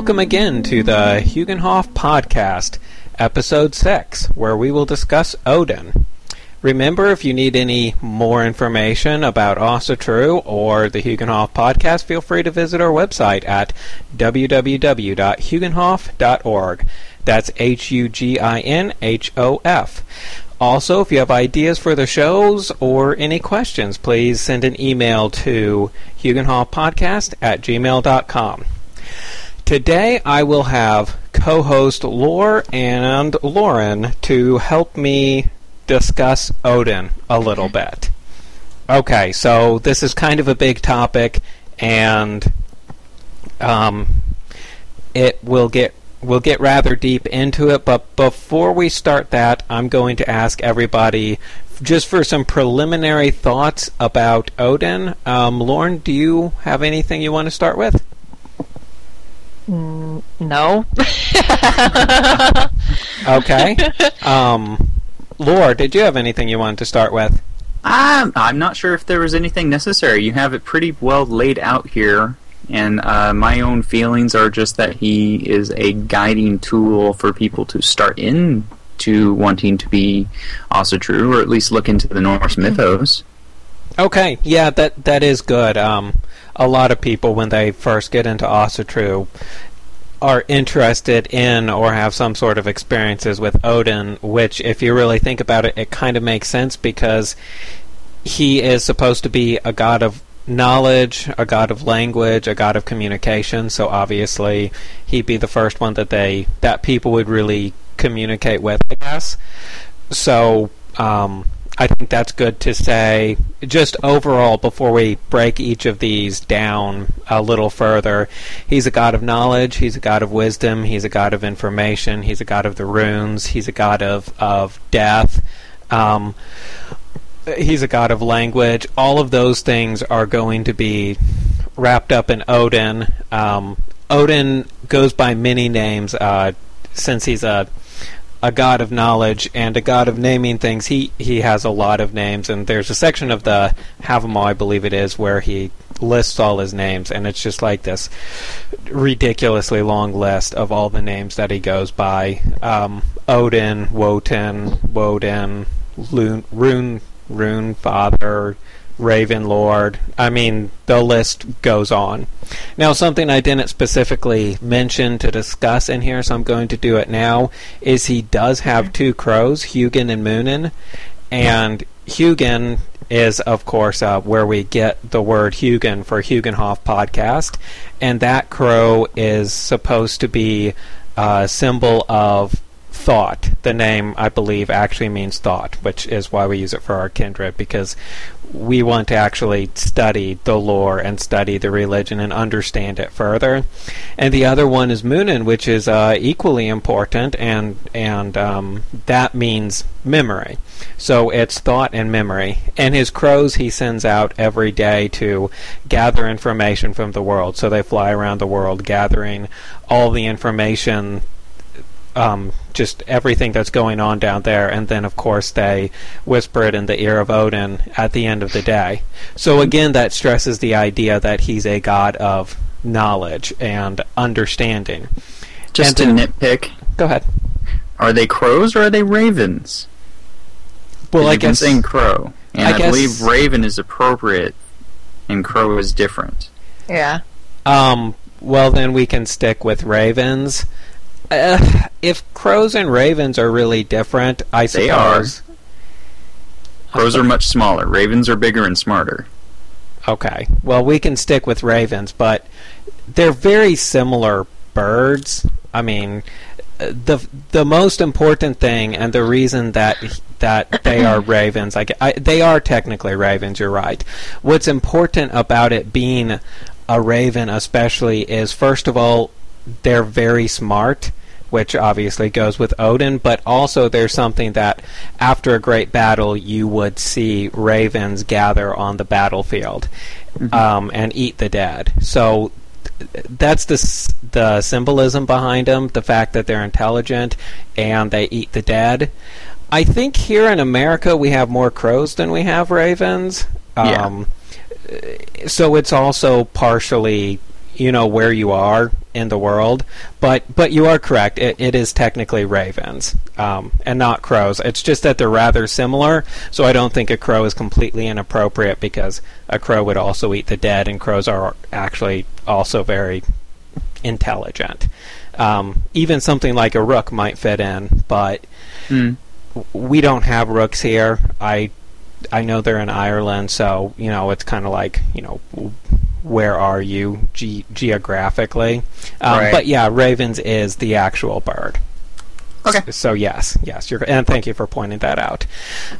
welcome again to the Huginhof Podcast, Episode 6, where we will discuss Odin. Remember, if you need any more information about Asatru or the Huginhof Podcast, feel free to visit our website at www.huginhof.org. That's H U G I N H O F. Also, if you have ideas for the shows or any questions, please send an email to huginhofpodcast at gmail.com. Today I will have co host Lore and Lauren to help me discuss Odin a little bit. Okay, so this is kind of a big topic, and um, it will get we'll get rather deep into it. But before we start that, I'm going to ask everybody just for some preliminary thoughts about Odin. Um, Lauren, do you have anything you want to start with? Mm, no. okay. Um, Lore, did you have anything you wanted to start with? Um, I'm not sure if there was anything necessary. You have it pretty well laid out here, and uh, my own feelings are just that he is a guiding tool for people to start into wanting to be Asatru, or at least look into the Norse mythos. Okay, yeah, that that is good. Um, a lot of people, when they first get into Asatru, are interested in or have some sort of experiences with Odin, which, if you really think about it, it kind of makes sense because he is supposed to be a god of knowledge, a god of language, a god of communication. So obviously, he'd be the first one that they that people would really communicate with, I guess. So um, I think that's good to say. Just overall, before we break each of these down a little further, he's a god of knowledge, he's a god of wisdom, he's a god of information, he's a god of the runes, he's a god of, of death. Um, he's a god of language. All of those things are going to be wrapped up in Odin. Um, Odin goes by many names uh, since he's a a god of knowledge and a god of naming things. He he has a lot of names, and there's a section of the Havamal, I believe it is, where he lists all his names, and it's just like this ridiculously long list of all the names that he goes by: um, Odin, Wotan, Woden, Loon, Rune, Rune Father. Raven Lord. I mean, the list goes on. Now, something I didn't specifically mention to discuss in here, so I'm going to do it now, is he does have two crows, Hugin and Munin. And Hugin is, of course, uh, where we get the word Hugin for Huginhof podcast. And that crow is supposed to be a symbol of thought. The name, I believe, actually means thought, which is why we use it for our kindred, because we want to actually study the lore and study the religion and understand it further. And the other one is Munin, which is uh, equally important, and and um, that means memory. So it's thought and memory. And his crows he sends out every day to gather information from the world. So they fly around the world gathering all the information um, just everything that's going on down there, and then of course they whisper it in the ear of Odin at the end of the day. So again, that stresses the idea that he's a god of knowledge and understanding. Just and to nitpick, go ahead. Are they crows or are they ravens? Well, I You've been guess saying crow, and I I, guess- believe raven is appropriate, and crow is different. yeah. Um, well, then we can stick with ravens. Uh, if crows and ravens are really different, I suppose. They are. Crows are much smaller. Ravens are bigger and smarter. Okay. Well, we can stick with ravens, but they're very similar birds. I mean, the the most important thing and the reason that that they are ravens, I, I, they are technically ravens. You're right. What's important about it being a raven, especially, is first of all, they're very smart. Which obviously goes with Odin, but also there's something that after a great battle you would see ravens gather on the battlefield um, and eat the dead. So th- that's the the symbolism behind them, the fact that they're intelligent and they eat the dead. I think here in America we have more crows than we have ravens. Yeah. Um, so it's also partially, you know, where you are. in the world. But but you are correct. It, it is technically ravens um, and not crows. It's just that they're rather similar. So I don't think a crow is completely inappropriate because a crow would also eat the dead, and crows are actually also very intelligent. Um, even something like a rook might fit in, but Mm. we don't have rooks here. I I know they're in Ireland, so you know it's kind of like you know where are you ge- geographically? Um, Right. But yeah, ravens is the actual bird. Okay. So yes, yes, you're, and thank you for pointing that out.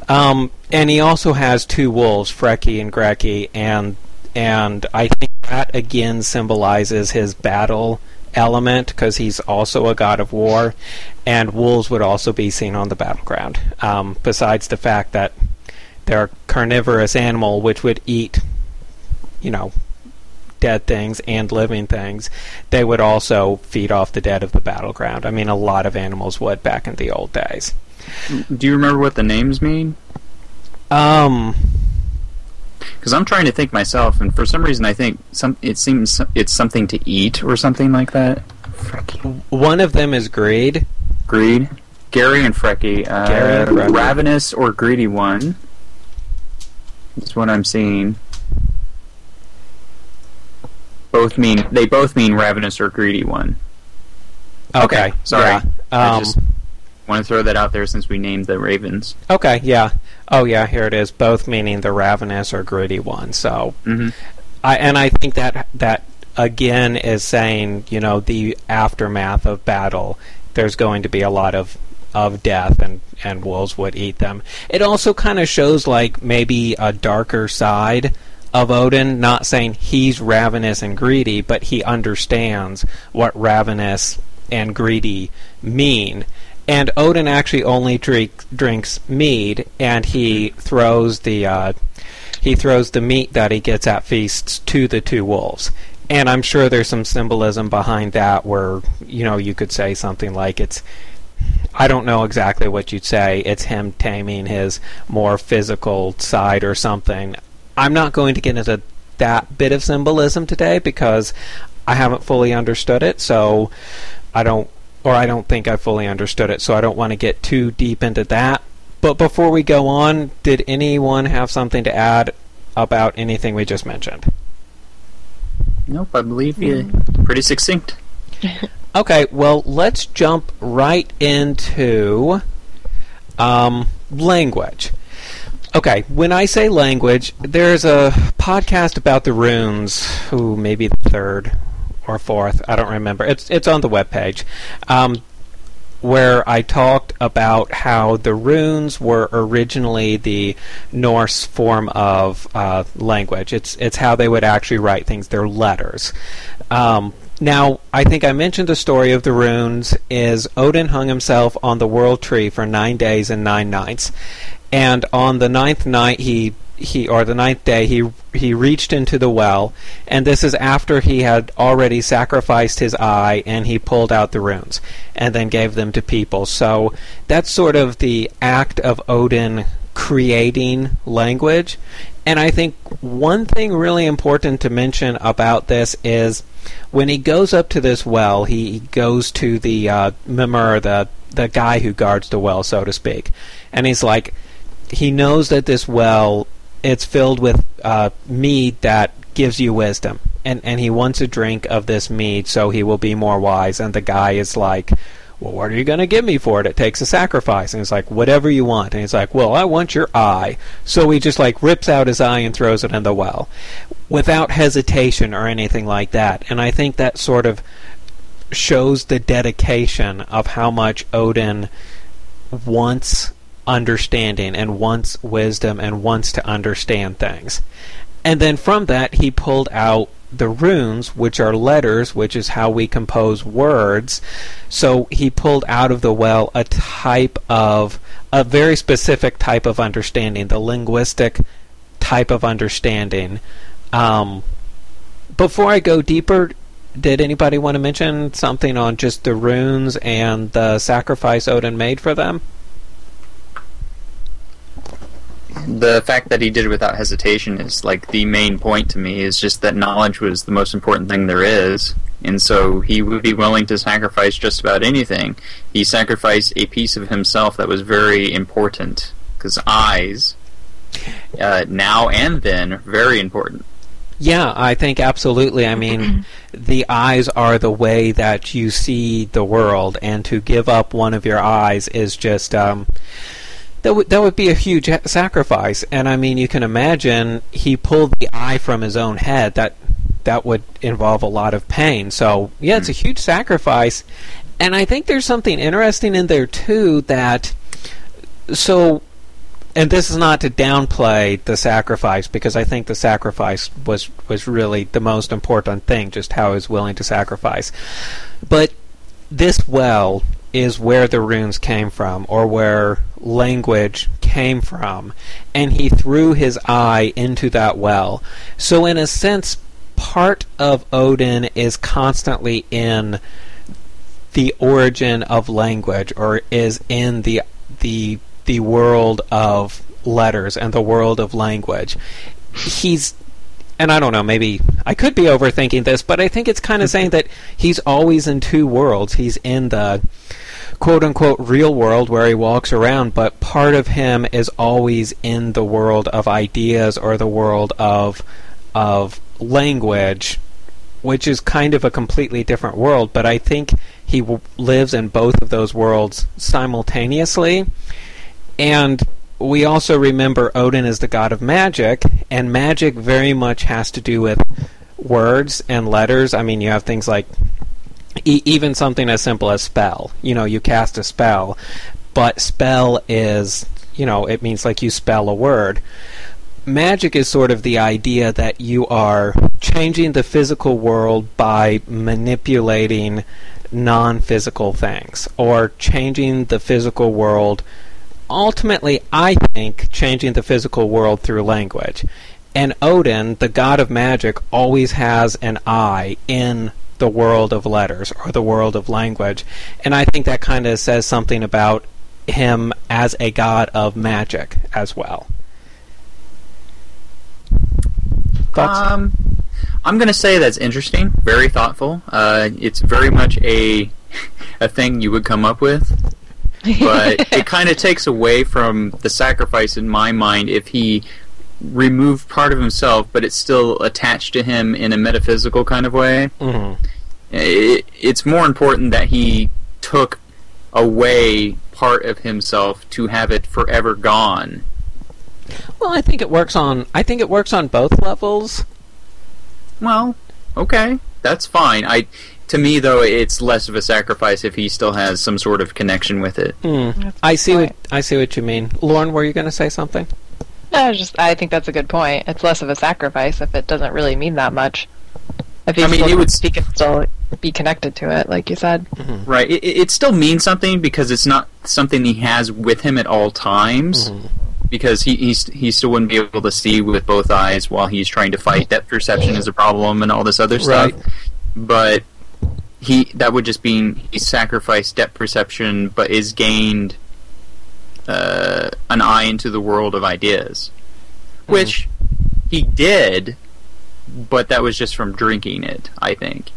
Um, and he also has two wolves, Freki and Grecky, and and I think that again symbolizes his battle element because he's also a god of war, and wolves would also be seen on the battleground. Um, besides the fact that they're a carnivorous animal which would eat, you know, dead things and living things, they would also feed off the dead of the battleground. I mean, a lot of animals would back in the old days. Do you remember what the names mean? Um, Because I'm trying to think myself, and for some reason I think some it seems it's something to eat or something like that. Freki. one of them is greed. Greed. Geri and Freki. Uh, Geri and Freki. Ravenous or greedy one. That's what I'm seeing. Both mean they both mean ravenous or greedy one. Okay, Okay, sorry. yeah. I Um, just want to throw that out there since we named the ravens. okay, yeah. Oh, yeah. Here it is. Both meaning the ravenous or greedy one. So, Mm-hmm. I and I think that that again is saying you know the aftermath of battle. There's going to be a lot of of death and and wolves would eat them. It also kind of shows like maybe a darker side of Odin. Not saying he's ravenous and greedy, but he understands what ravenous and greedy mean. And Odin actually only drink, drinks mead, and he throws the uh, he throws the meat that he gets at feasts to the two wolves. And I'm sure there's some symbolism behind that where, you know, you could say something like it's I don't know exactly what you'd say. It's him taming his more physical side or something. I'm not going to get into that bit of symbolism today because I haven't fully understood it, so I don't or I don't think I fully understood it, so I don't want to get too deep into that. But before we go on, did anyone have something to add about anything we just mentioned? Nope, I believe you pretty succinct. Okay, well, let's jump right into um, language. Okay, when I say language, there's a podcast about the runes, who maybe the third or fourth, I don't remember. It's it's on the webpage. Um, where I talked about how the runes were originally the Norse form of uh, language. It's it's how they would actually write things. They're letters. Um, now, I think I mentioned the story of the runes. Is Odin hung himself on the world tree for nine days and nine nights, and on the ninth night he he or the ninth day he he reached into the well, and this is after he had already sacrificed his eye and he pulled out the runes and then gave them to people. So that's sort of the act of Odin creating language. And I think one thing really important to mention about this is when he goes up to this well, he goes to the uh, Mimir, the the guy who guards the well, so to speak, and he's like, he knows that this well it's filled with uh, mead that gives you wisdom, and and he wants a drink of this mead so he will be more wise. And the guy is like, well, what are you going to give me for it? It takes a sacrifice. And he's like, whatever you want. And he's like, well, I want your eye. So he just like rips out his eye and throws it in the well without hesitation or anything like that. And I think that sort of shows the dedication of how much Odin wants understanding and wants wisdom and wants to understand things. And then from that, he pulled out the runes, which are letters, which is how we compose words. So he pulled out of the well a type of, a very specific type of understanding, the linguistic type of understanding. Um, before I go deeper, did anybody want to mention something on just the runes and the sacrifice Odin made for them? The fact that he did it without hesitation is like the main point to me. Is just that knowledge was the most important thing there is. and so he would be willing to sacrifice just about anything. He sacrificed a piece of himself that was very important because eyes, uh, now and then, very important. Yeah, I think absolutely. I mean, the eyes are the way that you see the world, and to give up one of your eyes is just um, that would that would be a huge sacrifice. And I mean, you can imagine he pulled the eye from his own head. That that would involve a lot of pain. So yeah, it's a hmm. huge sacrifice. And I think there's something interesting in there too that so and this is not to downplay the sacrifice because I think the sacrifice was was really the most important thing, just how he was willing to sacrifice. But this well is where the runes came from, or where language came from, and he threw his eye into that well. So, in a sense, part of Odin is constantly in the origin of language, or is in the the the world of letters and the world of language. He's and I don't know, maybe I could be overthinking this, but I think it's kind of saying that he's always in two worlds. He's in the quote unquote real world where he walks around, but part of him is always in the world of ideas or the world of of language, which is kind of a completely different world. But I think he w- lives in both of those worlds simultaneously, and we also remember Odin is the god of magic, and magic very much has to do with words and letters. I mean, you have things like e- even something as simple as spell. You know, you cast a spell, but spell is, you know, it means like you spell a word. Magic is sort of the idea that you are changing the physical world by manipulating non physical things, or changing the physical world ultimately, I think, changing the physical world through language. And Odin, the god of magic, always has an eye in the world of letters or the world of language. And I think that kind of says something about him as a god of magic as well. Thoughts? Um, I'm going to say that's interesting, very thoughtful. Uh, it's very much a a thing you would come up with but it kind of takes away from the sacrifice in my mind if he removed part of himself, but it's still attached to him in a metaphysical kind of way. Mm-hmm. It, it's more important that he took away part of himself to have it forever gone. Well, I think it works on. I think it works on both levels. Well, okay, that's fine. I to me though it's less of a sacrifice if he still has some sort of connection with it. Mm. I see what I see what you mean. Lauren, were you going to say something? No, just I think that's a good point. It's less of a sacrifice if it doesn't really mean that much. If he I mean, still, it would he can still be connected to it, like you said. Mm-hmm. Right. It, it still means something because it's not something he has with him at all times. Mm-hmm. Because he he's, he still wouldn't be able to see with both eyes while he's trying to fight. Depth perception is a problem and all this other stuff. Right. But he that would just mean he sacrificed depth perception, but is gained uh, an eye into the world of ideas, Hmm. which he did, but that was just from drinking it. I think.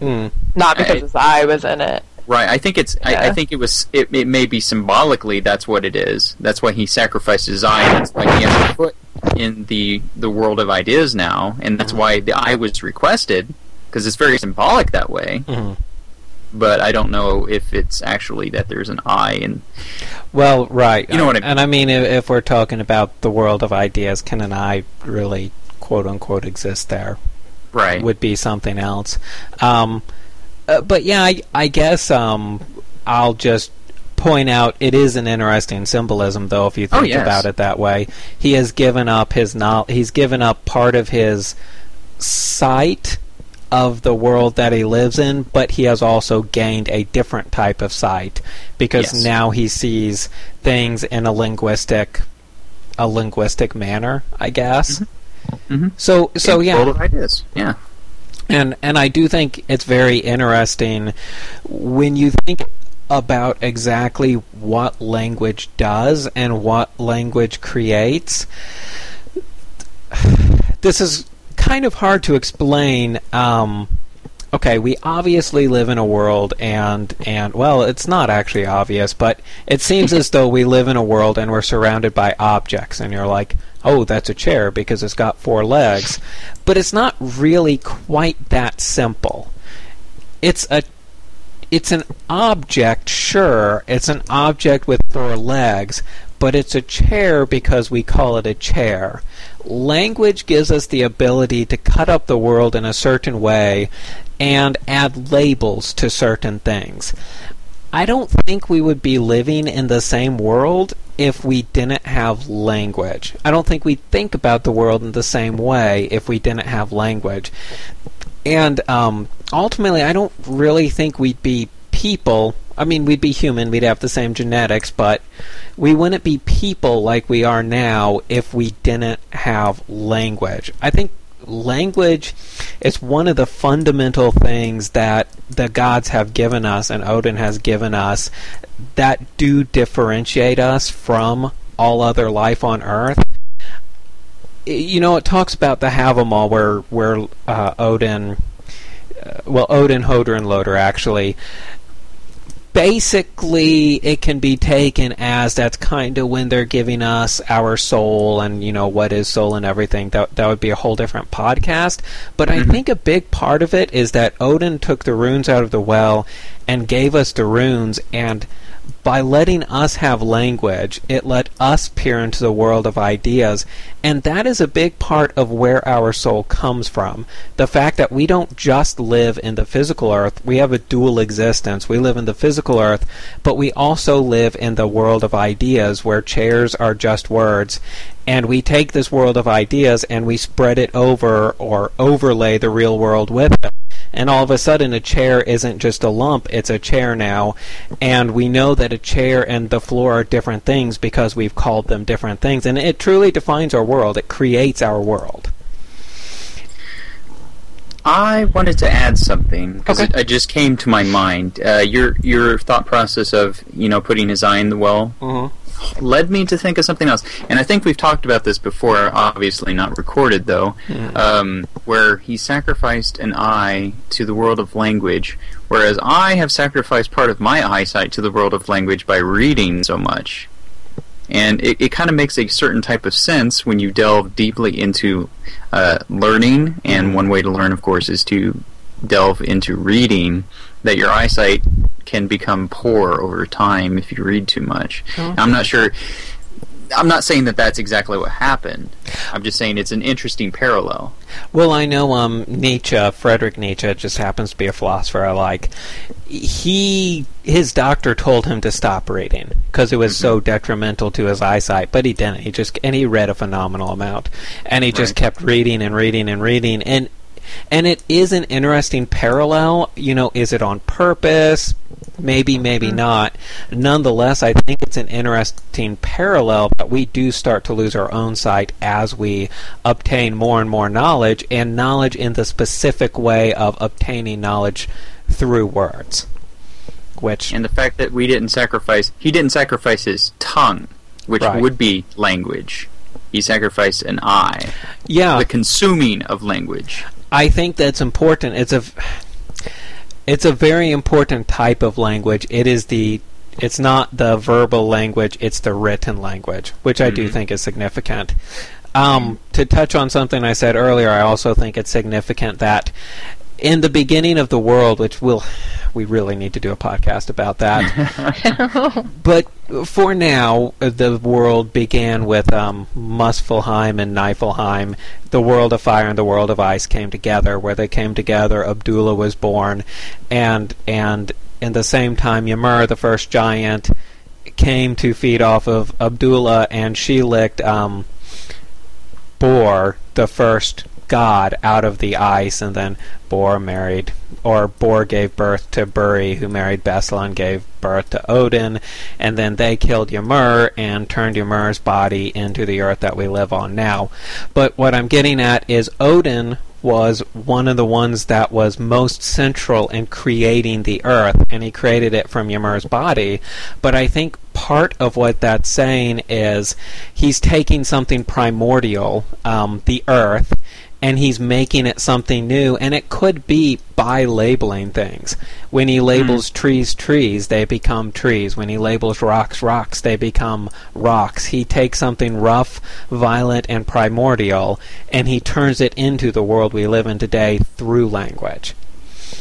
Mm. Not because I- his eye was in it. Right. I think it's. I, I think it was. It, it may be symbolically. That's what it is. That's why he sacrificed his eye. That's why he has a foot in the the world of ideas now, and that's why the eye was requested because it's very symbolic that way. Mhm. But I don't know if it's actually that there's an eye and Well, right. You know what I mean. And I mean, if, if we're talking about the world of ideas, can an eye really, quote unquote, exist there? right. Would be something else. Um, uh, but yeah, I, I guess um, I'll just point out it is an interesting symbolism, though, if you Oh, think yes. about it that way. He has given up his knowl- He's given up part of his sight of the world that he lives in, but he has also gained a different type of sight because Yes. now he sees things in a linguistic a linguistic manner, I guess. Mhm. So so yeah, world of ideas. Yeah. and and I do think it's very interesting when you think about exactly what language does and what language creates. This is kind of hard to explain, um, okay, we obviously live in a world, and and well, it's not actually obvious, but it seems as though we live in a world and we're surrounded by objects, and you're like, oh, that's a chair because it's got four legs, but it's not really quite that simple. It's a it's an object, sure, it's an object with four legs, but it's a chair because we call it a chair. Language gives us the ability to cut up the world in a certain way and add labels to certain things. I don't think we would be living in the same world if we didn't have language. I don't think we'd think about the world in the same way if we didn't have language. And um, ultimately, I don't really think we'd be people. I mean, we'd be human, we'd have the same genetics, but we wouldn't be people like we are now if we didn't have language. I think language is one of the fundamental things that the gods have given us and Odin has given us that do differentiate us from all other life on Earth you know, it talks about the Havamal where where uh, Odin, uh, well, Odin, Hodor, and Lodur actually. Basically, it can be taken as that's kind of when they're giving us our soul and you know what is soul and everything. That that would be a whole different podcast. But mm-hmm. I think a big part of it is that Odin took the runes out of the well and gave us the runes and by letting us have language, it let us peer into the world of ideas, and that is a big part of where our soul comes from. The fact that we don't just live in the physical earth, we have a dual existence. We live in the physical earth, but we also live in the world of ideas where chairs are just words, and we take this world of ideas and we spread it over or overlay the real world with it and all of a sudden a chair isn't just a lump, it's a chair now, and we know that a chair and the floor are different things because we've called them different things, and it truly defines our world. It creates our world. I wanted to add something because okay. it, it, just came to my mind. Uh, your your thought process of you know putting his eye in the well. Mm-hmm led me to think of something else. And I think we've talked about this before, obviously not recorded though, mm. um, where he sacrificed an eye to the world of language, whereas I have sacrificed part of my eyesight to the world of language by reading so much. And it, it kind of makes a certain type of sense when you delve deeply into uh, learning, and hmm. one way to learn, of course, is to delve into reading that your eyesight can become poor over time if you read too much. Oh. I'm not sure. I'm not saying that that's exactly what happened. I'm just saying it's an interesting parallel. Well, I know um, Nietzsche, Friedrich Nietzsche, just happens to be a philosopher I like. He, his doctor told him to stop reading because it was mm-hmm. so detrimental to his eyesight, but he didn't. He just and he read a phenomenal amount, and he right. just kept reading and reading and reading, and and it is an interesting parallel. You know, is it on purpose? Maybe, maybe mm-hmm. not. Nonetheless, I think it's an interesting parallel that we do start to lose our own sight as we obtain more and more knowledge, and knowledge in the specific way of obtaining knowledge through words. Which and the fact that we didn't sacrifice, he didn't sacrifice his tongue, which right. would be language. He sacrificed an eye. Yeah, the consuming of language. I think that's important. It's a it's a very important type of language. It is the it's not the verbal language, it's the written language, which I mm-hmm. do think is significant. Um, to touch on something I said earlier, I also think it's significant that in the beginning of the world, which will we really need to do a podcast about that. but for now, the world began with um, Muspelheim and Niflheim. The world of fire and the world of ice came together. Where they came together, Audhumla was born, and and in the same time, Ymir, the first giant, came to feed off of Audhumla, and she licked um, Bor, the first god out of the ice, and then Bor married, or Bor gave birth to Buri, who married Bestla and gave birth to Odin, and then they killed Ymir and turned Ymir's body into the earth that we live on now. But what I'm getting at is Odin was one of the ones that was most central in creating the earth, and he created it from Ymir's body. But I think part of what that's saying is he's taking something primordial, um, the earth, and he's making it something new and it could be by labeling things. When he labels Hmm. trees trees they become trees. When he labels rocks rocks they become rocks. He takes something rough violent and primordial and he turns it into the world we live in today through language.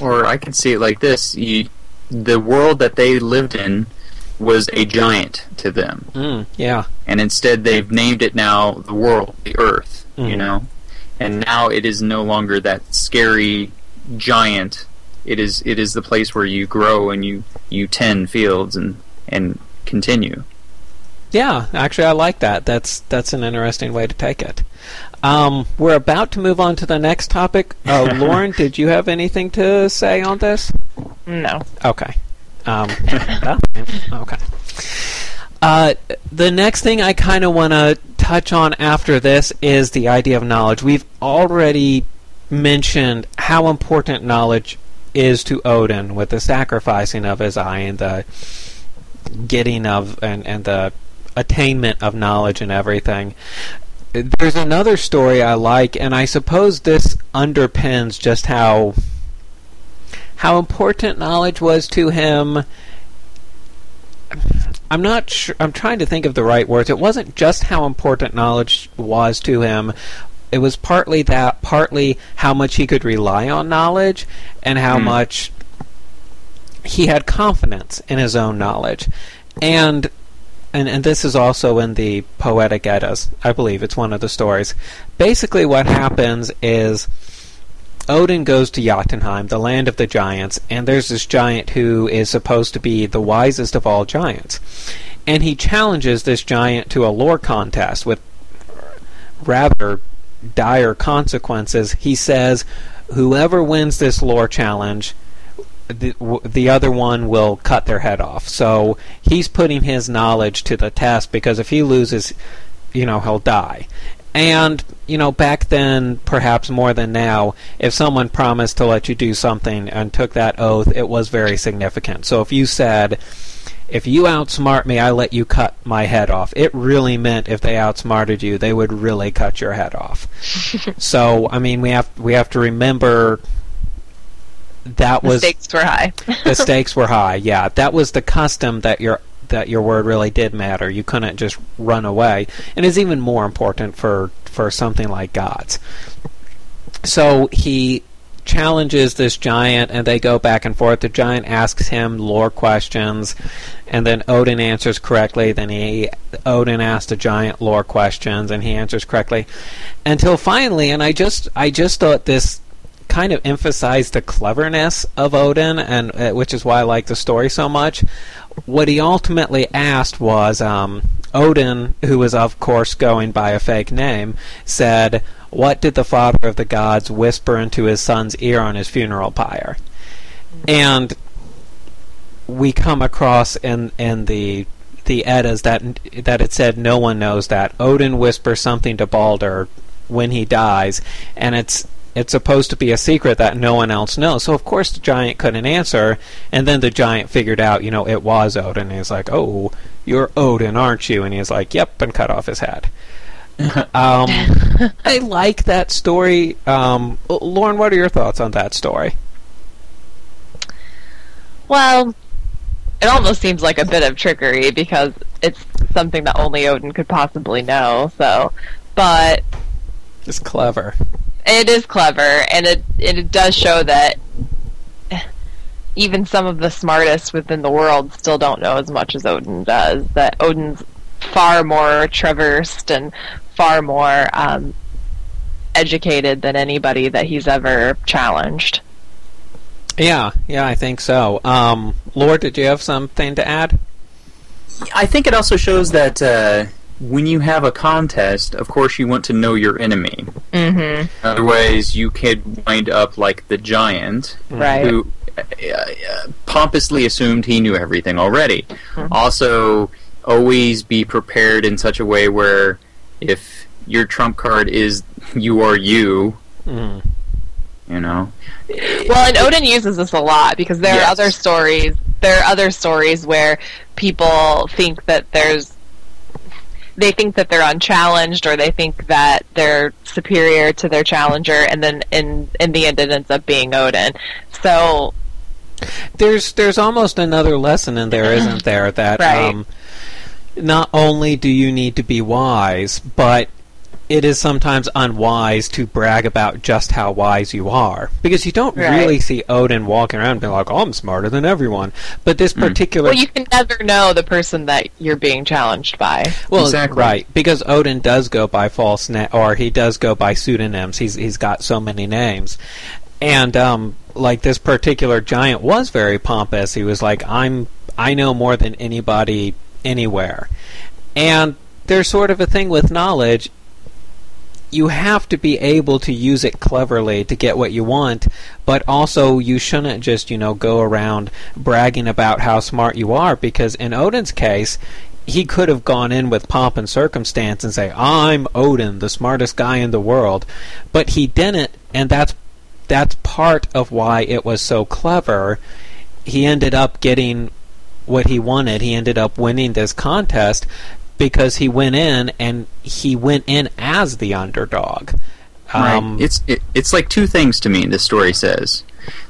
Or I could see it like this: you, the world that they lived in was a giant to them, mm, yeah. And instead they've named it now the world, the Earth. You Mhm. know, and now it is no longer that scary giant. It is it is the place where you grow and you you tend fields and and continue. Yeah, actually, I like that. That's that's an interesting way to take it. Um, we're about to move on to the next topic. Uh, Lauren, did you have anything to say on this? No. Okay. Um, nothing. okay. Uh, the next thing I kind of want to touch on after this is the idea of knowledge. We've already mentioned how important knowledge is to Odin with the sacrificing of his eye and the getting of and, and the attainment of knowledge and everything. There's another story I like, and I suppose this underpins just how how important knowledge was to him. I'm not sure. I'm trying to think of the right words. It wasn't just how important knowledge was to him. It was partly that, partly how much he could rely on knowledge, and how Hmm. much he had confidence in his own knowledge. And and and this is also in the Poetic Eddas. I believe it's one of the stories. Basically, what happens is Odin goes to Jotunheim, the land of the giants, and there's this giant who is supposed to be the wisest of all giants. And he challenges this giant to a lore contest with rather dire consequences. He says, Whoever wins this lore challenge, the, the other one will cut their head off. So he's putting his knowledge to the test because if he loses, you know, he'll die. And, you know, back then, perhaps more than now, if someone promised to let you do something and took that oath, it was very significant. So if you said, if you outsmart me, I let you cut my head off, it really meant if they outsmarted you, they would really cut your head off. so, I mean, we have we have to remember that The was stakes were high. the stakes were high. Yeah, that was the custom that your that your word really did matter. You couldn't just run away, and it's even more important for for something like gods. So he challenges this giant, and they go back and forth. The giant asks him lore questions, and then Odin answers correctly. Then he Odin asks the giant lore questions, and he answers correctly, until finally. And I just I just thought this kind of emphasized the cleverness of Odin, and uh, which is why I like the story so much. What he ultimately asked was um, Odin, who was of course going by a fake name, said, "What did the father of the gods whisper into his son's ear on his funeral pyre?" And we come across in in the the Eddas that that it said no one knows that Odin whispers something to Balder when he dies, and it's it's supposed to be a secret that no one else knows. So of course the giant couldn't answer, and then the giant figured out, you know, it was Odin. And he's like, "Oh, you're Odin, aren't you?" And he's like, "Yep," and cut off his head. um, I like that story. Um, Lauren, what are your thoughts on that story? Well, it almost seems like a bit of trickery because it's something that only Odin could possibly know. So, but It's clever. It is clever, and it it does show that even some of the smartest within the world still don't know as much as Odin does. That Odin's far more traversed and far more um, educated than anybody that he's ever challenged. Yeah, yeah, I think so. Um, Lore, did you have something to add? I think it also shows that uh, when you have a contest, of course you want to know your enemy. Mm-hmm. Otherwise, you could wind up like the giant, Right. who uh, uh, pompously assumed he knew everything already. Mhm. Also, always be prepared in such a way where if your trump card is you are you, Mm. you know. Well, and Odin uses this a lot because there Yes. are other stories. There are other stories where people think that there's they think that they're unchallenged or they think that they're superior to their challenger and then in in the end it ends up being Odin. So there's there's almost another lesson in there, isn't there? That Right. um, not only do you need to be wise, but it is sometimes unwise to brag about just how wise you are because you don't Right. really see Odin walking around being like, "Oh, I'm smarter than everyone." But this particular well you can never know the person that you're being challenged by. Well, Exactly. right, because Odin does go by false na- or he does go by pseudonyms. He's he's got so many names, and um, like this particular giant was very pompous. He was like, "I'm I know more than anybody anywhere," and there's sort of a thing with knowledge. You have to be able to use it cleverly to get what you want, but also you shouldn't just, you know, go around bragging about how smart you are because in Odin's case, he could have gone in with pomp and circumstance and say, "I'm Odin, the smartest guy in the world," but he didn't, and that's that's part of why it was so clever. He ended up getting what he wanted. He ended up winning this contest because he went in and he went in as the underdog. Um, right. It's it, it's like two things to me. This story says.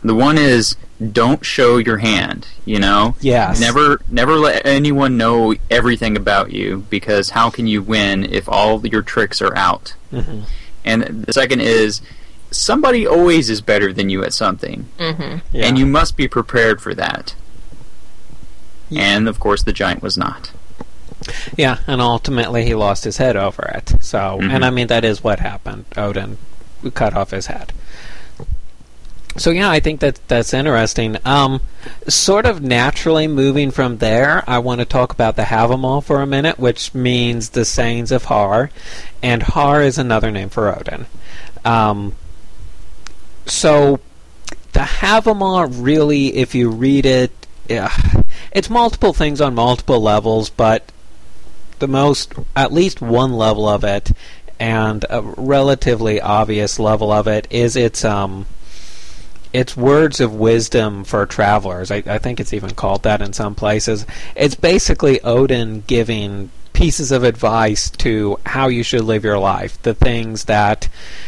The one is don't show your hand. You know. Yes. Never never let anyone know everything about you because how can you win if all your tricks are out? mhm. And the second is somebody always is better than you at something, Mm-hmm. Yeah. and you must be prepared for that. Yeah. And of course, the giant was not. Yeah, and ultimately he lost his head over it. So, Mhm. and I mean that is what happened. Odin cut off his head. So yeah, I think that that's interesting. Um, sort of naturally moving from there, I want to talk about the Havamal for a minute, which means the sayings of Har, and Har is another name for Odin. Um, so the Havamal really, if you read it, yeah, it's multiple things on multiple levels, but the most, at least one level of it, and a relatively obvious level of it is its um, it's words of wisdom for travelers. I, I think it's even called that in some places. It's basically Odin giving pieces of advice to how you should live your life, the things that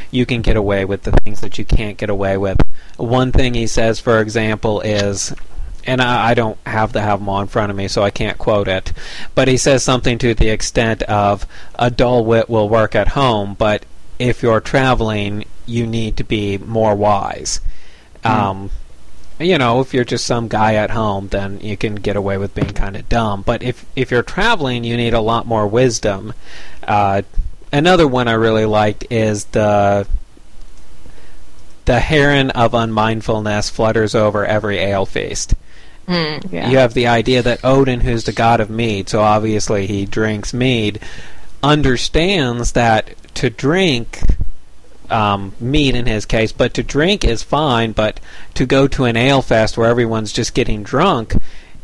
you can get away with, the things that you can't get away with. One thing he says, for example, is and I, I don't have to have them all in front of me, so I can't quote it. But he says something to the extent of a dull wit will work at home, but if you're traveling, you need to be more wise. Um, you know, if you're just some guy at home, then you can get away with being kind of dumb. But if if you're traveling, you need a lot more wisdom. Uh, another one I really liked is the the heron of unmindfulness flutters over every ale feast. Mm, yeah. You have the idea that Odin, who's the god of mead, so obviously he drinks mead, understands that to drink um, mead in his case, but to drink is fine, but to go to an ale fest where everyone's just getting drunk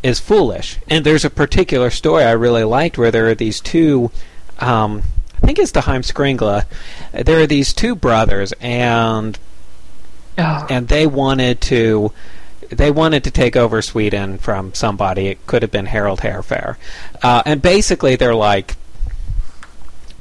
is foolish. And there's a particular story I really liked where there are these two, um, I think it's the Heimskringla, there are these two brothers, and Oh. and they wanted to they wanted to take over Sweden from somebody. It could have been Harold Hairfair, uh, and basically they're like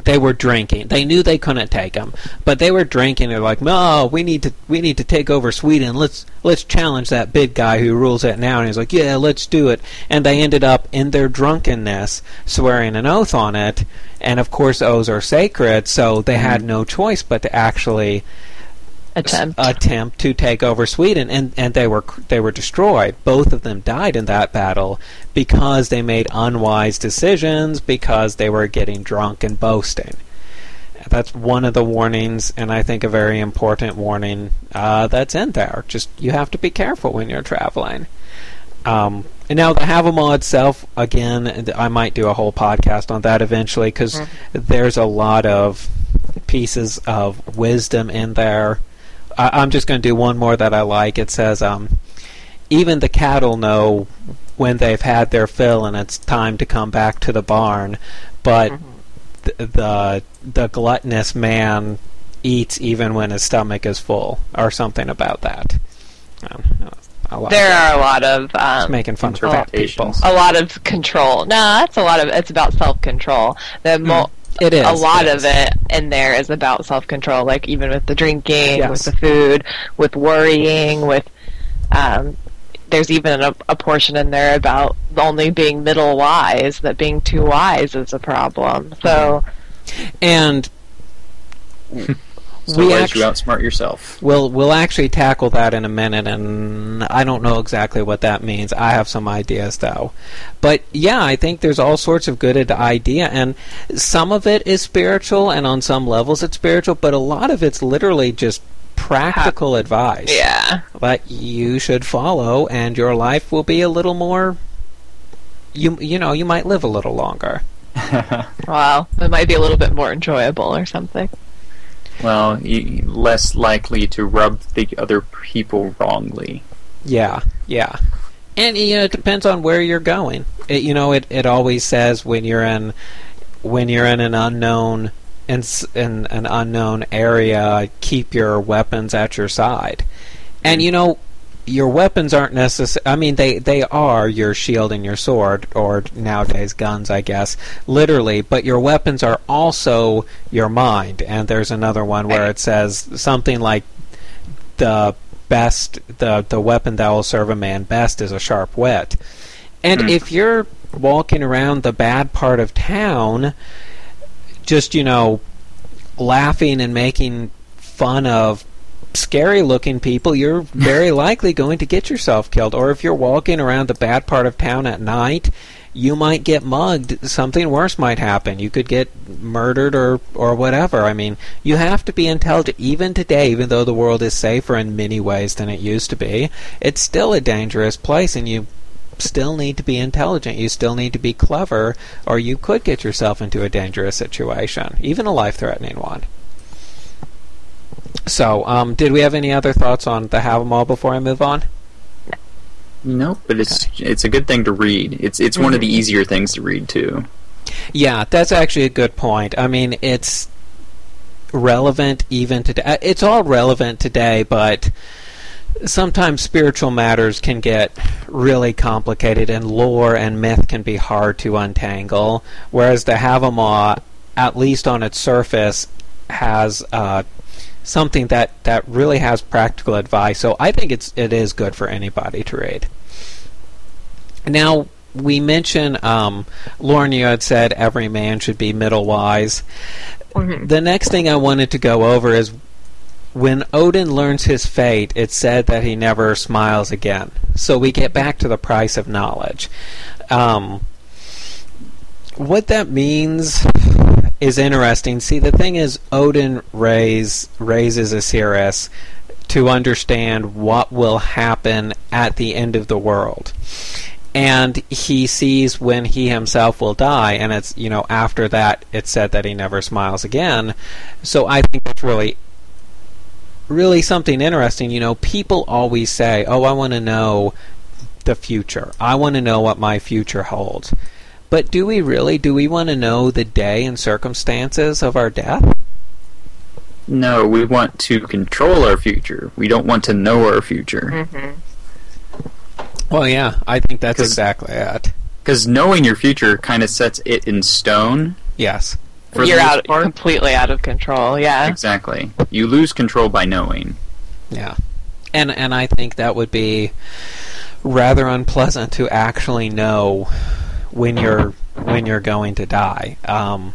they were drinking. They knew they couldn't take him, but they were drinking. They're like, "No, we need to we need to take over Sweden. Let's let's challenge that big guy who rules it now." And he's like, "Yeah, let's do it." And they ended up in their drunkenness swearing an oath on it. And of course, oaths are sacred, so they had no choice but to actually attempt. attempt to take over Sweden, and, and they were they were destroyed. Both of them died in that battle because they made unwise decisions because they were getting drunk and boasting. That's one of the warnings, and I think a very important warning uh, that's in there. Just you have to be careful when you're traveling. Um, and now the Havamal itself, again, I might do a whole podcast on that eventually because there's a lot of pieces of wisdom in there. I, I'm just going to do one more that I like. It says, um, even the cattle know when they've had their fill and it's time to come back to the barn, but th- the the gluttonous man eats even when his stomach is full, or something about that. Um, There are a lot of um, making fun of fat people. A lot of control. No, that's a lot of. It's about self control. The mo- It is a lot it of it in there is about self control. Like even with the drinking, Yes. with the food, with worrying, with um, there's even a, a portion in there about only being middle wise. That being too wise is a problem. So and So we as actu- you outsmart yourself. We'll we'll actually tackle that in a minute, and I don't know exactly what that means. I have some ideas though, but yeah, I think there's all sorts of good idea, and some of it is spiritual, and on some levels it's spiritual, but a lot of it's literally just practical advice yeah, that you should follow, and your life will be a little more. You you know you might live a little longer. well, it might be a little bit more enjoyable or something. Well, less likely to rub the other people wrongly. Yeah, yeah. And you know, it depends on where you're going. It, you know, it, it always says when you're in when you're in an unknown in, in an unknown area, keep your weapons at your side. And you know, your weapons aren't necessary. I mean, they they are your shield and your sword, or nowadays guns, I guess, literally. But your weapons are also your mind. And there's another one where it says something like the best the the weapon that will serve a man best is a sharp wit. And Hmm. if you're walking around the bad part of town just, you know, laughing and making fun of scary looking people, you're very likely going to get yourself killed. Or if you're walking around the bad part of town at night, you might get mugged. Something worse might happen. You could get murdered or, or whatever. I mean, you have to be intelligent. Even today, even though the world is safer in many ways than it used to be, it's still a dangerous place, and you still need to be intelligent. You still need to be clever, or you could get yourself into a dangerous situation, even a life threatening one. So, um, did we have any other thoughts on the Havamal before I move on? No, but it's it's a good thing to read. It's it's one of the easier things to read too. Yeah, that's actually a good point. I mean, it's relevant even today. uh, It's all relevant today, but sometimes spiritual matters can get really complicated, and lore and myth can be hard to untangle. Whereas the Havamal, at least on its surface, has uh, something that, that really has practical advice. So I think it's it is good for anybody to read. Now we mentioned, um, Lauren, you had said every man should be middle wise. The next thing I wanted to go over is when Odin learns his fate, it's said that he never smiles again. So we get back to the price of knowledge. Um, what that means is interesting. See, the thing is, Odin raise, raises a seeress to understand what will happen at the end of the world. And he sees when he himself will die, and it's, you know, after that, it's said that he never smiles again. So I think that's really really something interesting. You know, people always say, "Oh, I want to know the future. I want to know what my future holds." But do we really? Do we want to know the day and circumstances of our death? No, we want to control our future. We don't want to know our future. Mm-hmm. Well, yeah, I think that's 'Cause- exactly it. Because knowing your future kind of sets it in stone. Yes. For You're out part. completely out of control. Yeah. Exactly. You lose control by knowing. Yeah. And and I think that would be rather unpleasant to actually know when you're when you're going to die. Um,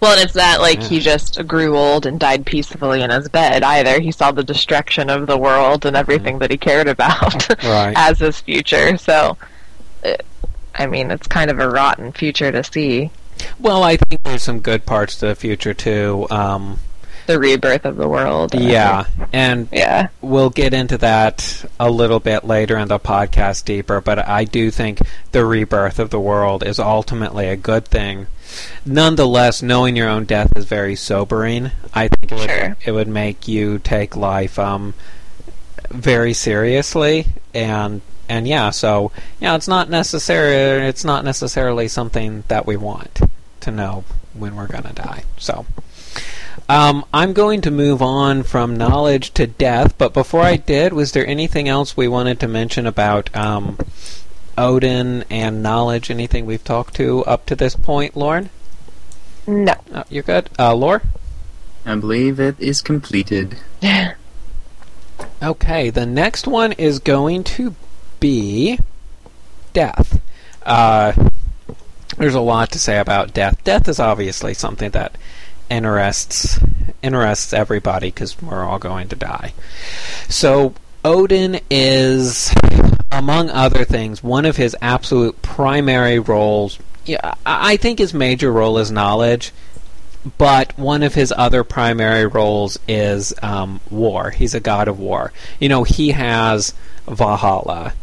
Well, and it's not like Yeah. he just grew old and died peacefully in his bed either. He saw the destruction of the world and everything that he cared about Right. as his future. So, uh, I mean, it's kind of a rotten future to see. well, I think there's some good parts to the future too. Um, The rebirth of the world. yeah, and Yeah. we'll get into that a little bit later in the podcast deeper, but I do think the rebirth of the world is ultimately a good thing. Nonetheless, knowing your own death is very sobering. I think it would, Sure. it would make you take life um, very seriously, and and yeah, so yeah, it's not necessary. It's not necessarily something that we want to know when we're gonna die. So. Um, I'm going to move on from knowledge to death, but before I did, was there anything else we wanted to mention about um, Odin and knowledge? Anything we've talked to up to this point, Lauren? No. Oh, you're good. Uh, Lore? I believe it is completed. Okay, the next one is going to be death. Uh, there's a lot to say about death. Death is obviously something that interests interests everybody because we're all going to die. So Odin is, among other things, one of his absolute primary roles. Yeah, I think his major role is knowledge, but one of his other primary roles is um, war. He's a god of war. You know, he has Valhalla.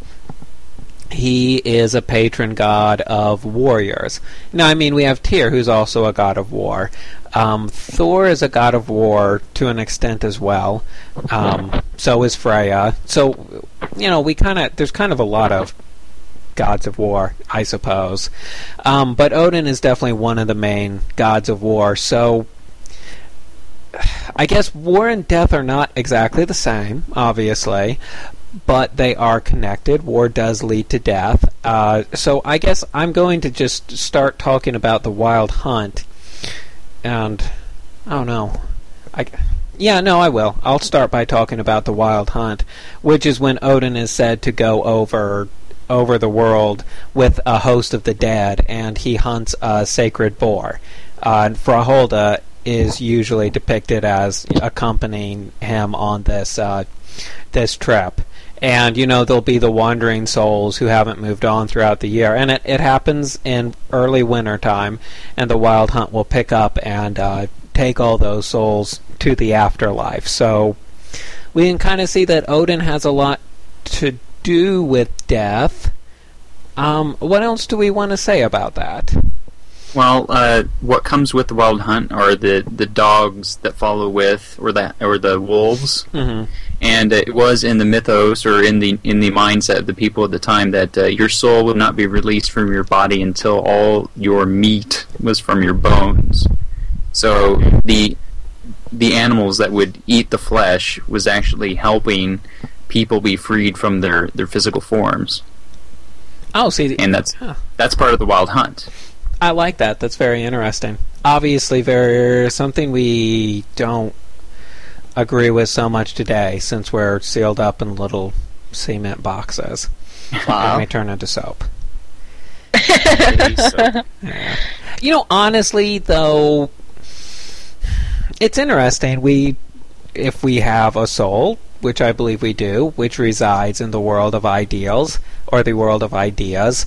He is a patron god of warriors. Now, I mean, we have Tyr, who's also a god of war. Um, Thor is a god of war to an extent as well. Um, so is Freya. So, you know, we kind of there's kind of a lot of gods of war, I suppose. Um, but Odin is definitely one of the main gods of war. So I guess war and death are not exactly the same, obviously, but they are connected. War does lead to death. Uh, so I guess I'm going to just start talking about the wild hunt. And I don't know. I. Yeah, no, I will. I'll start by talking about the Wild Hunt, which is when Odin is said to go over over the world with a host of the dead, and he hunts a sacred boar. Uh, and Frau Holda is usually depicted as accompanying him on this uh, this trip. And you know there'll be the wandering souls who haven't moved on throughout the year, and it, it happens in early winter time, and the wild hunt will pick up and uh, take all those souls to the afterlife. So we can kind of see that Odin has a lot to do with death. Um, what else do we want to say about that? Well, uh, what comes with the wild hunt are the, the dogs that follow with, or the or the wolves. Mm-hmm. And it was in the mythos or in the in the mindset of the people at the time that uh, your soul would not be released from your body until all your meat was from your bones. So the the animals that would eat the flesh was actually helping people be freed from their, their physical forms, Oh, see, and that's Huh. that's part of the wild hunt. I like that. That's very interesting. Obviously, very something we don't agree with so much today, since we're sealed up in little cement boxes. Wow. And we turn into soap. So, You know, honestly, though, it's interesting. We, if we have a soul, which I believe we do, which resides in the world of ideals or the world of ideas,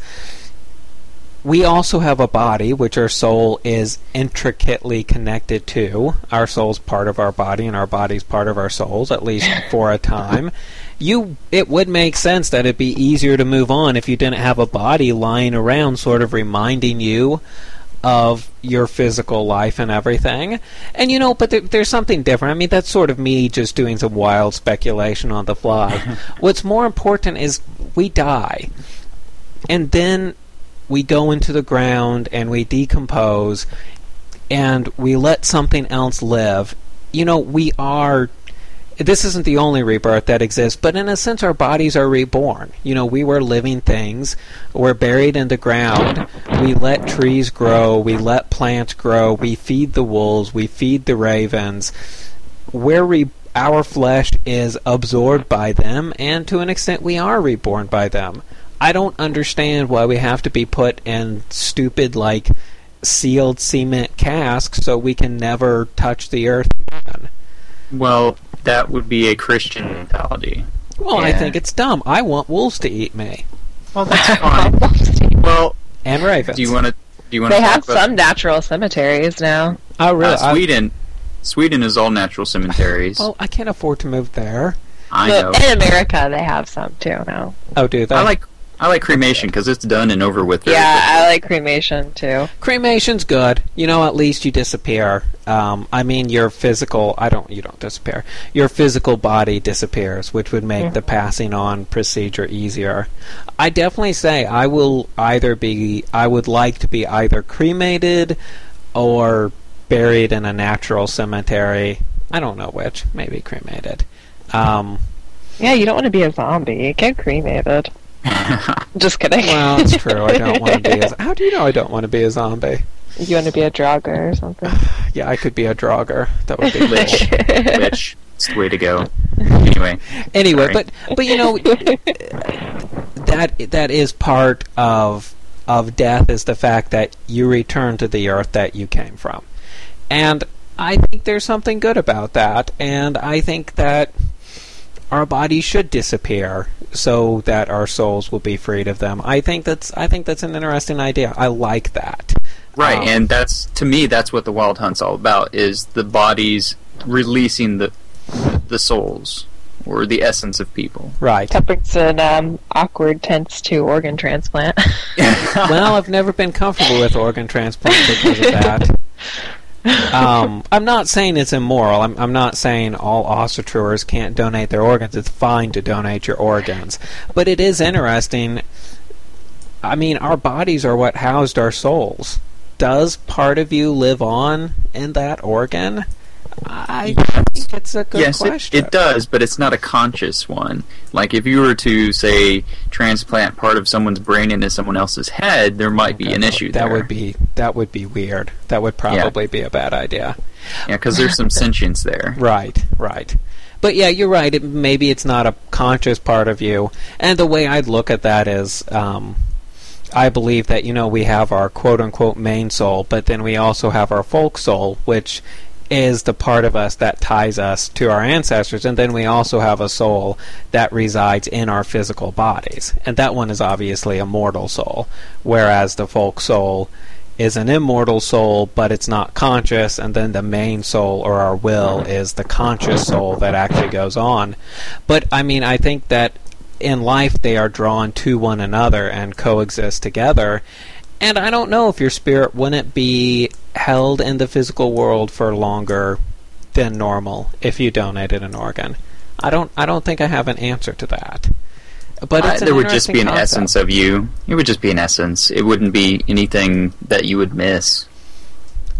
we also have a body, which our soul is intricately connected to. Our soul's part of our body, and our body's part of our souls, at least for a time. You, it would make sense that it'd be easier to move on if you didn't have a body lying around, sort of reminding you of your physical life and everything. And you know, but there, there's something different. I mean, that's sort of me just doing some wild speculation on the fly. What's more important is we die. And then we go into the ground and we decompose and we let something else live. You know, we are this isn't the only rebirth that exists, but in a sense, our bodies are reborn. You know, we were living things. We're buried in the ground. We let trees grow. We let plants grow. We feed the wolves. We feed the ravens. Where re- our flesh is absorbed by them, and to an extent, we are reborn by them. I don't understand why we have to be put in stupid, like, sealed cement casks so we can never touch the earth again. well, that would be a Christian mentality. Well, I think it's dumb. I want wolves to eat me Well, that's fine. well, and ravens. do you want to? Do you want they to have about some natural cemeteries now. Oh, really? uh, I- Sweden? Sweden is all natural cemeteries. well, I can't afford to move there. I Well, know. in America, they have some too now. Oh, do they? I like I like cremation because it's done and over with. very Yeah, I like cremation too. cremation's good. You know, at least you disappear. Um, I mean, your physical. I don't. You don't disappear. Your physical body disappears, which would make Mhm. the passing on procedure easier. I definitely say I will either be. I would like to be either cremated or buried in a natural cemetery. I don't know which. Maybe cremated. Um, Yeah, you don't want to be a zombie. Get cremated. Just kidding. well, it's true. I don't want to be. A, how do you know I don't want to be a zombie? you want to be a draugr or something. Yeah, I could be a draugr. That would be cool. Which it's the way to go. Anyway, anyway, Sorry. but but you know that that is part of of death is the fact that you return to the earth that you came from, and I think there's something good about that, and I think that our bodies should disappear so that our souls will be freed of them. I think that's I think that's an interesting idea. I like that. right, Um, and that's to me that's what the Wild Hunt's all about: is the bodies releasing the the souls or the essence of people. Right. That brings an um, awkward tense to organ transplant. well, I've never been comfortable with organ transplant because of that. Um, I'm not saying it's immoral. I'm, I'm not saying all Asatruers can't donate their organs. It's fine to donate your organs. But it is interesting. I mean, our bodies are what housed our souls. Does part of you live on in that organ? I think it's a good yes, it, question. it does, but it's not a conscious one. Like if you were to say transplant part of someone's brain into someone else's head, there might be an issue That there. would be that would be weird. That would probably be a bad idea. yeah, because there's some sentience there. Right, right. But yeah, you're right. It, maybe it's not a conscious part of you. And the way I'd look at that is, um, I believe that you know we have our quote unquote main soul, but then we also have our folk soul, which is the part of us that ties us to our ancestors, and then we also have a soul that resides in our physical bodies, and that one is obviously a mortal soul, whereas the folk soul is an immortal soul, but it's not conscious, and then the main soul or our will is the conscious soul that actually goes on. But I mean, I think that in life they are drawn to one another and coexist together. And I don't know if your spirit wouldn't be held in the physical world for longer than normal if you donated an organ. I don't. I don't think I have an answer to that. But Uh, it's an there would just interesting be an concept. essence of you. It would just be an essence. It wouldn't be anything that you would miss.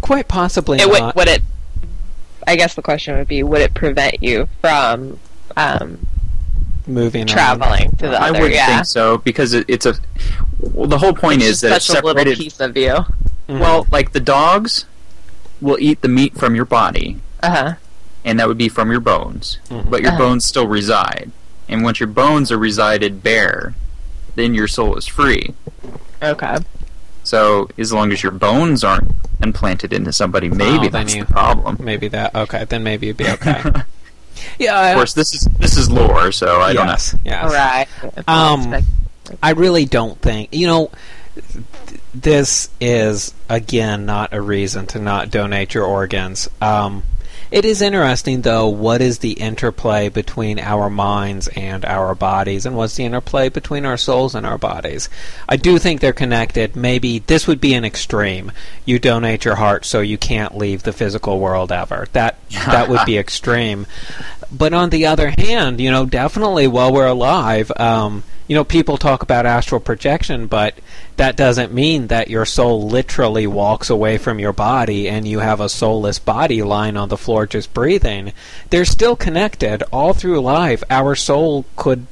Quite possibly it would, not. would it? I guess the question would be: Would it prevent you from um, moving on. traveling to the I other? wouldn't yeah, think so because it, it's a. Well, the whole point is It's that it's such a little piece of you. Mhm. Well, like the dogs will eat the meat from your body, Uh huh. and that would be from your bones. Mhm. But your Uh-huh. bones still reside, and once your bones are resided bare, then your soul is free. Okay. So as long as your bones aren't implanted into somebody, maybe Oh, that's you- the problem. maybe that. Okay, then maybe it'd be okay. yeah, Of course, this is this is lore, so I don't know. yes, yes. All right. Um, I really don't think you know. th- This is again not a reason to not donate your organs. Um, it is interesting, though. What is the interplay between our minds and our bodies, and what's the interplay between our souls and our bodies? I do think they're connected. Maybe this would be an extreme. You donate your heart so you can't leave the physical world ever. That that would be extreme. But on the other hand, you know, definitely while we're alive, um, you know, people talk about astral projection, but that doesn't mean that your soul literally walks away from your body and you have a soulless body lying on the floor just breathing. They're still connected all through life. Our soul could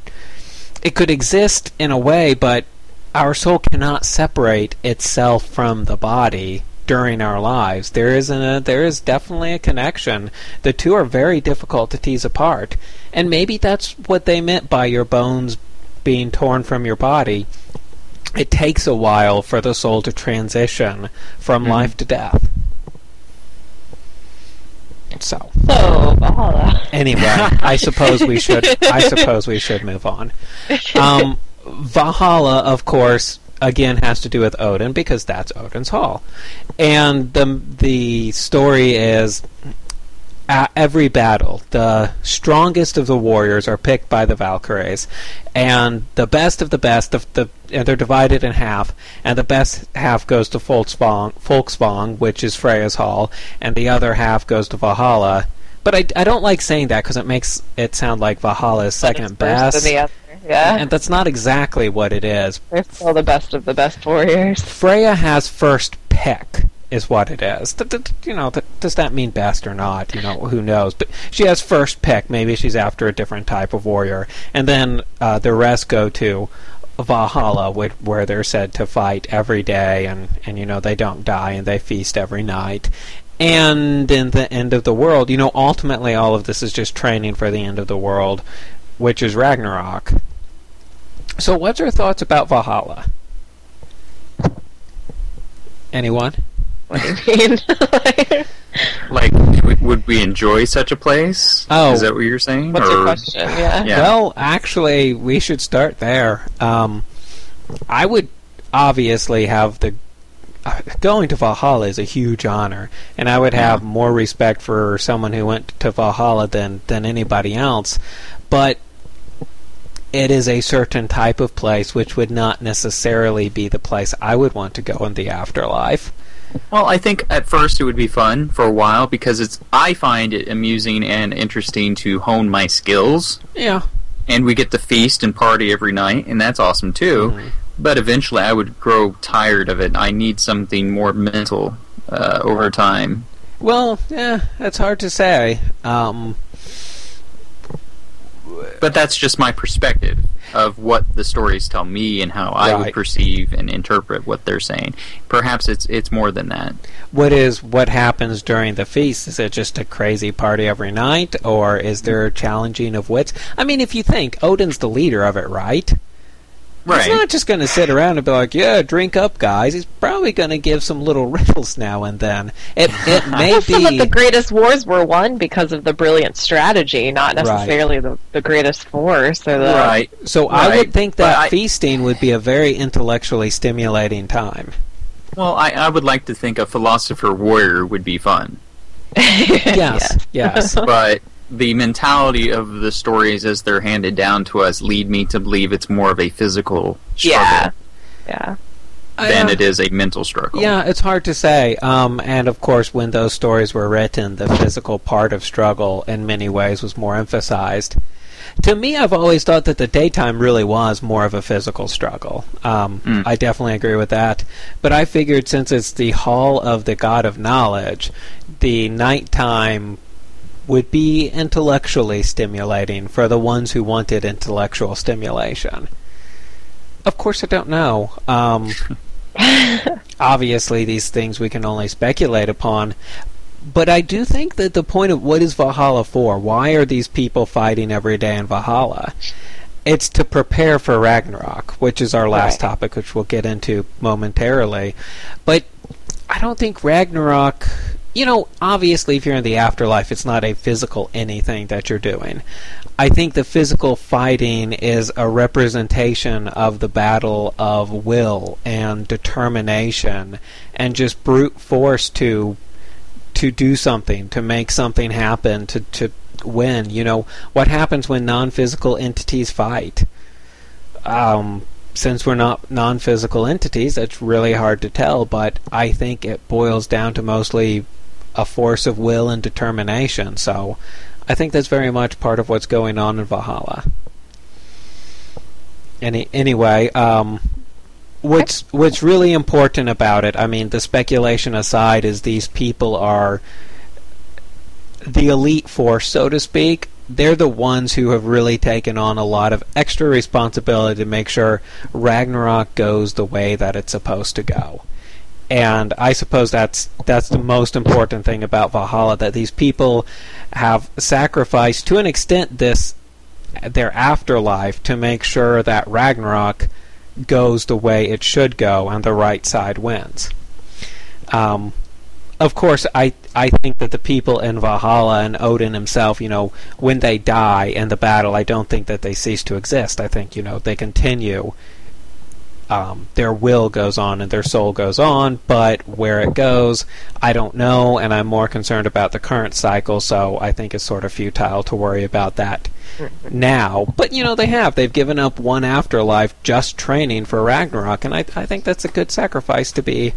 it could exist in a way, but our soul cannot separate itself from the body during our lives. There is a there is definitely a connection. The two are very difficult to tease apart. And maybe that's what they meant by your bones being torn from your body. It takes a while for the soul to transition from Mhm. life to death. So, so Valhalla. anyway, I suppose we should I suppose we should move on. Um, Valhalla, of course, again has to do with Odin because that's Odin's hall, and the the story is at every battle, the strongest of the warriors are picked by the Valkyries, and the best of the best of the and they're divided in half, and the best half goes to Folksvang, Folksvang which is Freya's hall, and the other half goes to Valhalla. But I, I don't like saying that because it makes it sound like Valhalla is second best, the. Yeah. and that's not exactly what it is. They're still the best of the best warriors. Freya has first pick, is what it is. Th- th- you know, th- does that mean best or not? You know, who knows? But she has first pick. Maybe she's after a different type of warrior, and then uh, the rest go to Valhalla, wh- where they're said to fight every day, and and you know they don't die and they feast every night. And in the end of the world, you know, ultimately all of this is just training for the end of the world, which is Ragnarok. So, what's your thoughts about Valhalla? Anyone? What do you mean? Like, would we enjoy such a place? Oh. is that what you're saying? What's Or- your question? Yeah. Yeah. Well, actually, we should start there. Um, I would obviously have the uh, going to Valhalla is a huge honor, and I would have Yeah. more respect for someone who went to Valhalla than than anybody else. But it is a certain type of place which would not necessarily be the place I would want to go in the afterlife. Well, I think at first it would be fun for a while because it's. I find it amusing and interesting to hone my skills, Yeah. and we get to feast and party every night, and that's awesome too. Mhm. But eventually, I would grow tired of it. I need something more mental uh, over time. Well, yeah, that's hard to say. Um, But that's just my perspective of what the stories tell me and how I would perceive and interpret what they're saying. Perhaps it's it's more than that. what is what happens during the feast? Is it just a crazy party every night, or is there a challenging of wits? I mean, if you think Odin's the leader of it, right? He's not just going to sit around and be like, "Yeah, drink up, guys." He's probably going to give some little riddles now and then. It it may be Some of the greatest wars were won because of the brilliant strategy, not Right. necessarily the, the greatest force or the. right. so. I would think that I- feasting would be a very intellectually stimulating time. Well, I, I would like to think a philosopher warrior would be fun, Yes, yes. but the mentality of the stories as they're handed down to us lead me to believe it's more of a physical struggle Yeah. Yeah. than Uh, it is a mental struggle. Yeah, it's hard to say. Um, and of course, when those stories were written, the physical part of struggle in many ways was more emphasized. To me, I've always thought that the daytime really was more of a physical struggle. Um, Mm. I definitely agree with that. But I figured since it's the hall of the god of knowledge, the nighttime would be intellectually stimulating for the ones who wanted intellectual stimulation. Of course, I don't know. Um, obviously, these things we can only speculate upon. But I do think that the point of what is Valhalla for? Why are these people fighting every day in Valhalla? It's to prepare for Ragnarok, which is our last Right. topic, which we'll get into momentarily. But I don't think Ragnarok. You know, obviously, if you're in the afterlife, it's not a physical anything that you're doing. I think the physical fighting is a representation of the battle of will and determination and just brute force to to do something, to make something happen, to to win. You know, what happens when non-physical entities fight? Um, since we're not non-physical entities, it's really hard to tell. But I think it boils down to mostly a force of will and determination. So, I think that's very much part of what's going on in Valhalla. Any anyway, um, what's what's really important about it? I mean, the speculation aside, is these people are the elite force, so to speak. They're the ones who have really taken on a lot of extra responsibility to make sure Ragnarok goes the way that it's supposed to go. And I suppose that's that's the most important thing about Valhalla that these people have sacrificed to an extent this their afterlife to make sure that Ragnarok goes the way it should go and the right side wins. Um, of course, I I think that the people in Valhalla and Odin himself, you know, when they die in the battle, I don't think that they cease to exist. I think you know they continue. Um, their will goes on and their soul goes on, but where it goes, I don't know, and I'm more concerned about the current cycle, so I think it's sort of futile to worry about that now. But you know, they have. They've given up one afterlife just training for Ragnarok, and I, I think that's a good sacrifice to be.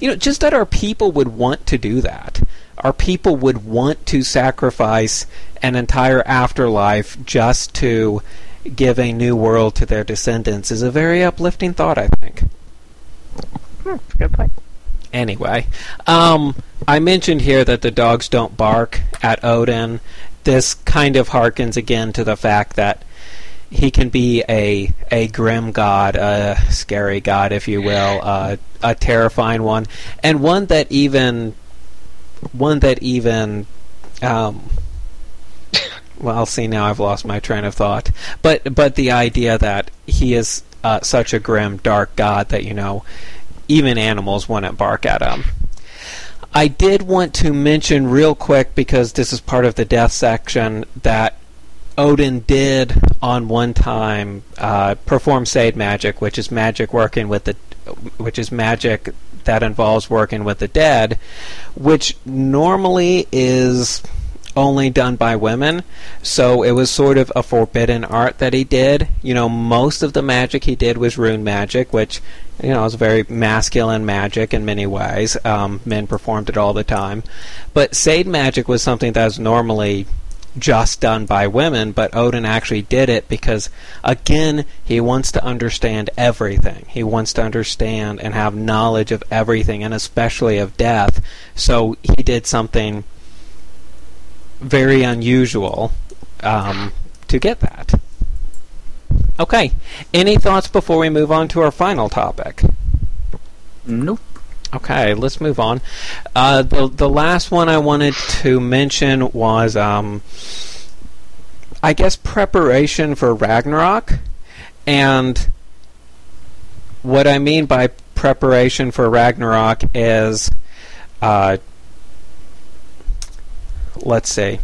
You know, just that our people would want to do that. Our people would want to sacrifice an entire afterlife just to give a new world to their descendants is a very uplifting thought, I think. Hmm, good point. Anyway, um, I mentioned here that the dogs don't bark at Odin. This kind of harkens again to the fact that he can be a a grim god, a scary god, if you will, uh, a terrifying one, and one that even one that even um, well, see now I've lost my train of thought. But but the idea that he is uh, such a grim, dark god that you know even animals wouldn't bark at him. I did want to mention real quick because this is part of the death section that Odin did on one time uh, perform seidr magic, which is magic working with the, which is magic that involves working with the dead, which normally is only done by women. So it was sort of a forbidden art that he did. You know, most of the magic he did was rune magic, which you know is very masculine magic in many ways. Um, men performed it all the time, but seidr magic was something that was normally just done by women, but Odin actually did it because, again, he wants to understand everything. He wants to understand and have knowledge of everything, and especially of death. So he did something very unusual um, to get that. Okay, any thoughts before we move on to our final topic? Nope. Okay, let's move on. Uh, the the last one I wanted to mention was, um, I guess, preparation for Ragnarok, and what I mean by preparation for Ragnarok is, uh, let's see.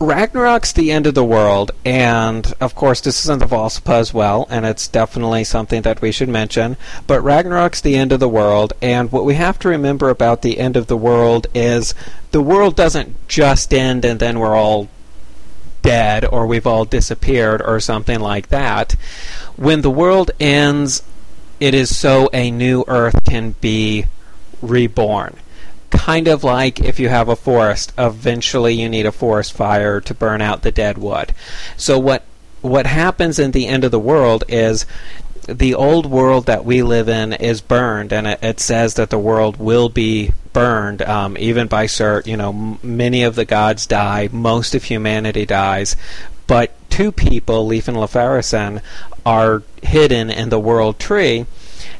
Ragnarok's the end of the world, and of course, this isn't the Voluspa as well, and it's definitely something that we should mention. But Ragnarok's the end of the world, and what we have to remember about the end of the world is the world doesn't just end and then we're all dead or we've all disappeared or something like that. When the world ends, it is so a new Earth can be reborn kind of like if you have a forest, eventually you need a forest fire to burn out the dead wood. So what what happens in the end of the world is the old world that we live in is burned, and it, it says that the world will be burned, um, even by Surt. You know, m- many of the gods die, most of humanity dies, but two people, Leif and Laufeyarson, are hidden in the world tree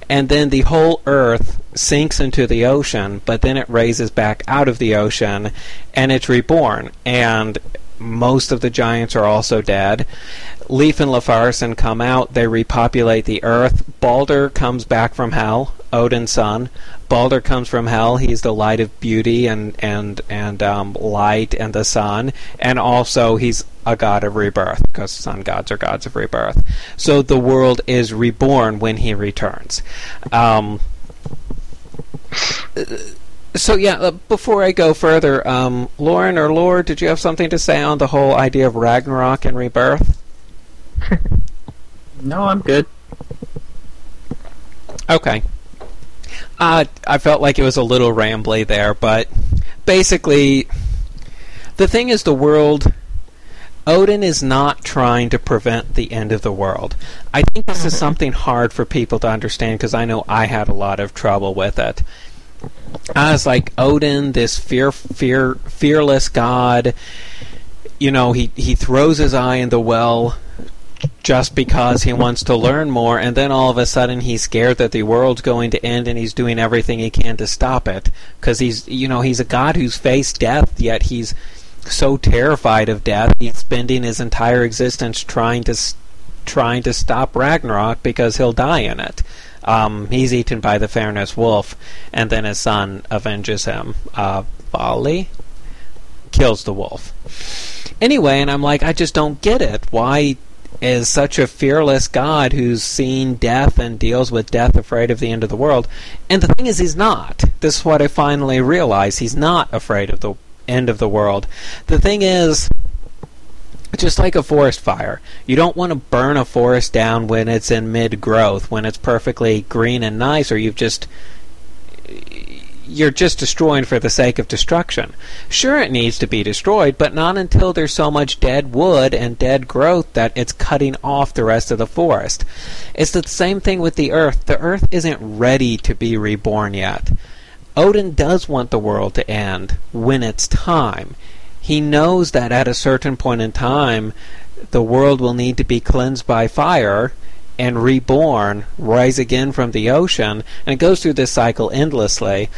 and then the whole earth sinks into the ocean, but then it raises back out of the ocean and it's reborn. And most of the giants are also dead. Leif and Laufeyarson come out, they repopulate the earth. Balder comes back from hell, Odin's son. Balder comes from hell. He's the light of beauty and and and um, light and the sun, and also he's a god of rebirth because sun gods are gods of rebirth. So the world is reborn when he returns. Um, so yeah, uh, before I go further, um, Lauren or Lore, did you have something to say on the whole idea of Ragnarok and rebirth? no, I'm good. Okay. Uh, I felt like it was a little rambly there, but basically, the thing is, the world. Odin is not trying to prevent the end of the world. I think this is mm-hmm. something hard for people to understand because I know I had a lot of trouble with it. I was like Odin, this fear, fear, fearless god. You know, he he throws his eye in the well just because he wants to learn more, and then all of a sudden he's scared that the world's going to end, and he's doing everything he can to stop it. Because he's, you know, he's a god who's faced death, yet he's so terrified of death, he's spending his entire existence trying to trying to stop Ragnarok because he'll die in it. Um, he's eaten by the Fenris wolf, and then his son avenges him. Uh, Vali kills the wolf. Anyway, and I'm like, I just don't get it. Why is such a fearless God who's seen death and deals with death, afraid of the end of the world. And the thing is, he's not. This is what I finally realized. He's not afraid of the end of the world. The thing is, just like a forest fire, you don't want to burn a forest down when it's in mid growth, when it's perfectly green and nice, or you've just you're just destroying for the sake of destruction. Sure, it needs to be destroyed, but not until there's so much dead wood and dead growth that it's cutting off the rest of the forest. It's the same thing with the earth. The earth isn't ready to be reborn yet. Odin does want the world to end when it's time. He knows that at a certain point in time, the world will need to be cleansed by fire and reborn, rise again from the ocean, and it goes through this cycle endlessly.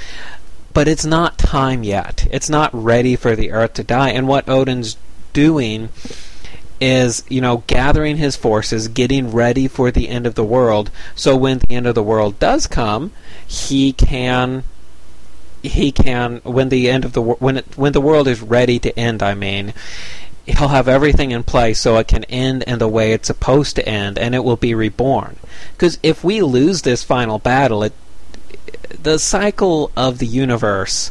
But it's not time yet. It's not ready for the earth to die. And what Odin's doing is, you know, gathering his forces, getting ready for the end of the world, so when the end of the world does come, he can he can when the end of the when it, when the world is ready to end, I mean, he'll have everything in place so it can end in the way it's supposed to end and it will be reborn. Because if we lose this final battle, it, the cycle of the universe,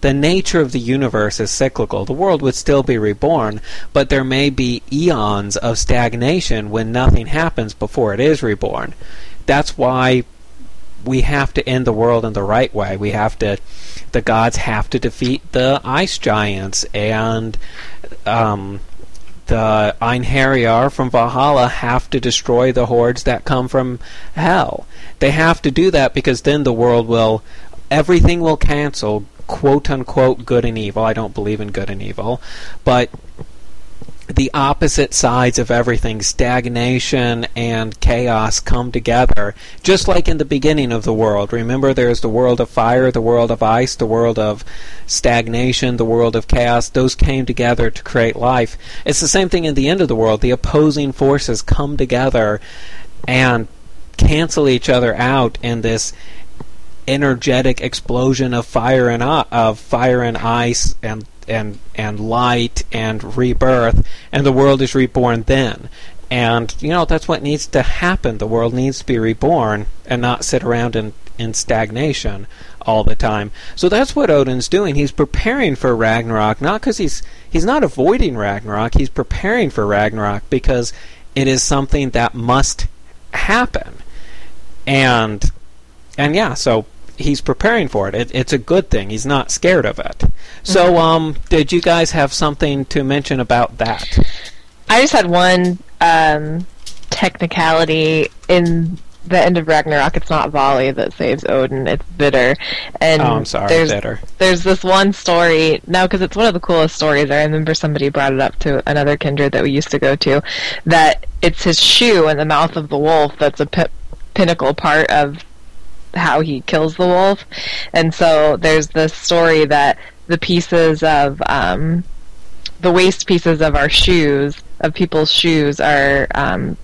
the nature of the universe is cyclical. The world would still be reborn, but there may be eons of stagnation when nothing happens before it is reborn. That's why we have to end the world in the right way. We have to, the gods have to defeat the ice giants and um, the Einherjar from Valhalla have to destroy the hordes that come from hell. They have to do that because then the world will, everything will cancel, quote unquote, good and evil. I don't believe in good and evil, but the opposite sides of everything, stagnation and chaos, come together, just like in the beginning of the world. Remember, there's the world of fire, the world of ice, the world of stagnation, the world of chaos. Those came together to create life. It's the same thing in the end of the world. The opposing forces come together and cancel each other out in this energetic explosion of fire and uh, of fire and ice and and and light and rebirth, and the world is reborn then. And you know that's what needs to happen. The world needs to be reborn and not sit around in in stagnation all the time. So that's what Odin's doing. He's preparing for Ragnarok, not because he's he's not avoiding Ragnarok. He's preparing for Ragnarok because it is something that must happen. And and yeah, so he's preparing for it. it. It's a good thing. He's not scared of it. So, Mhm. um, did you guys have something to mention about that? I just had one um, technicality in the end of Ragnarok. It's not Vali that saves Odin; it's Vidar. And oh, I'm sorry, there's Vidar. there's this one story now because it's one of the coolest stories. I remember somebody brought it up to another kindred that we used to go to. That it's his shoe in the mouth of the wolf that's a pi- pinnacle part of how he kills the wolf. And so there's this story that the pieces of um, the waist pieces of our shoes of people's shoes are um,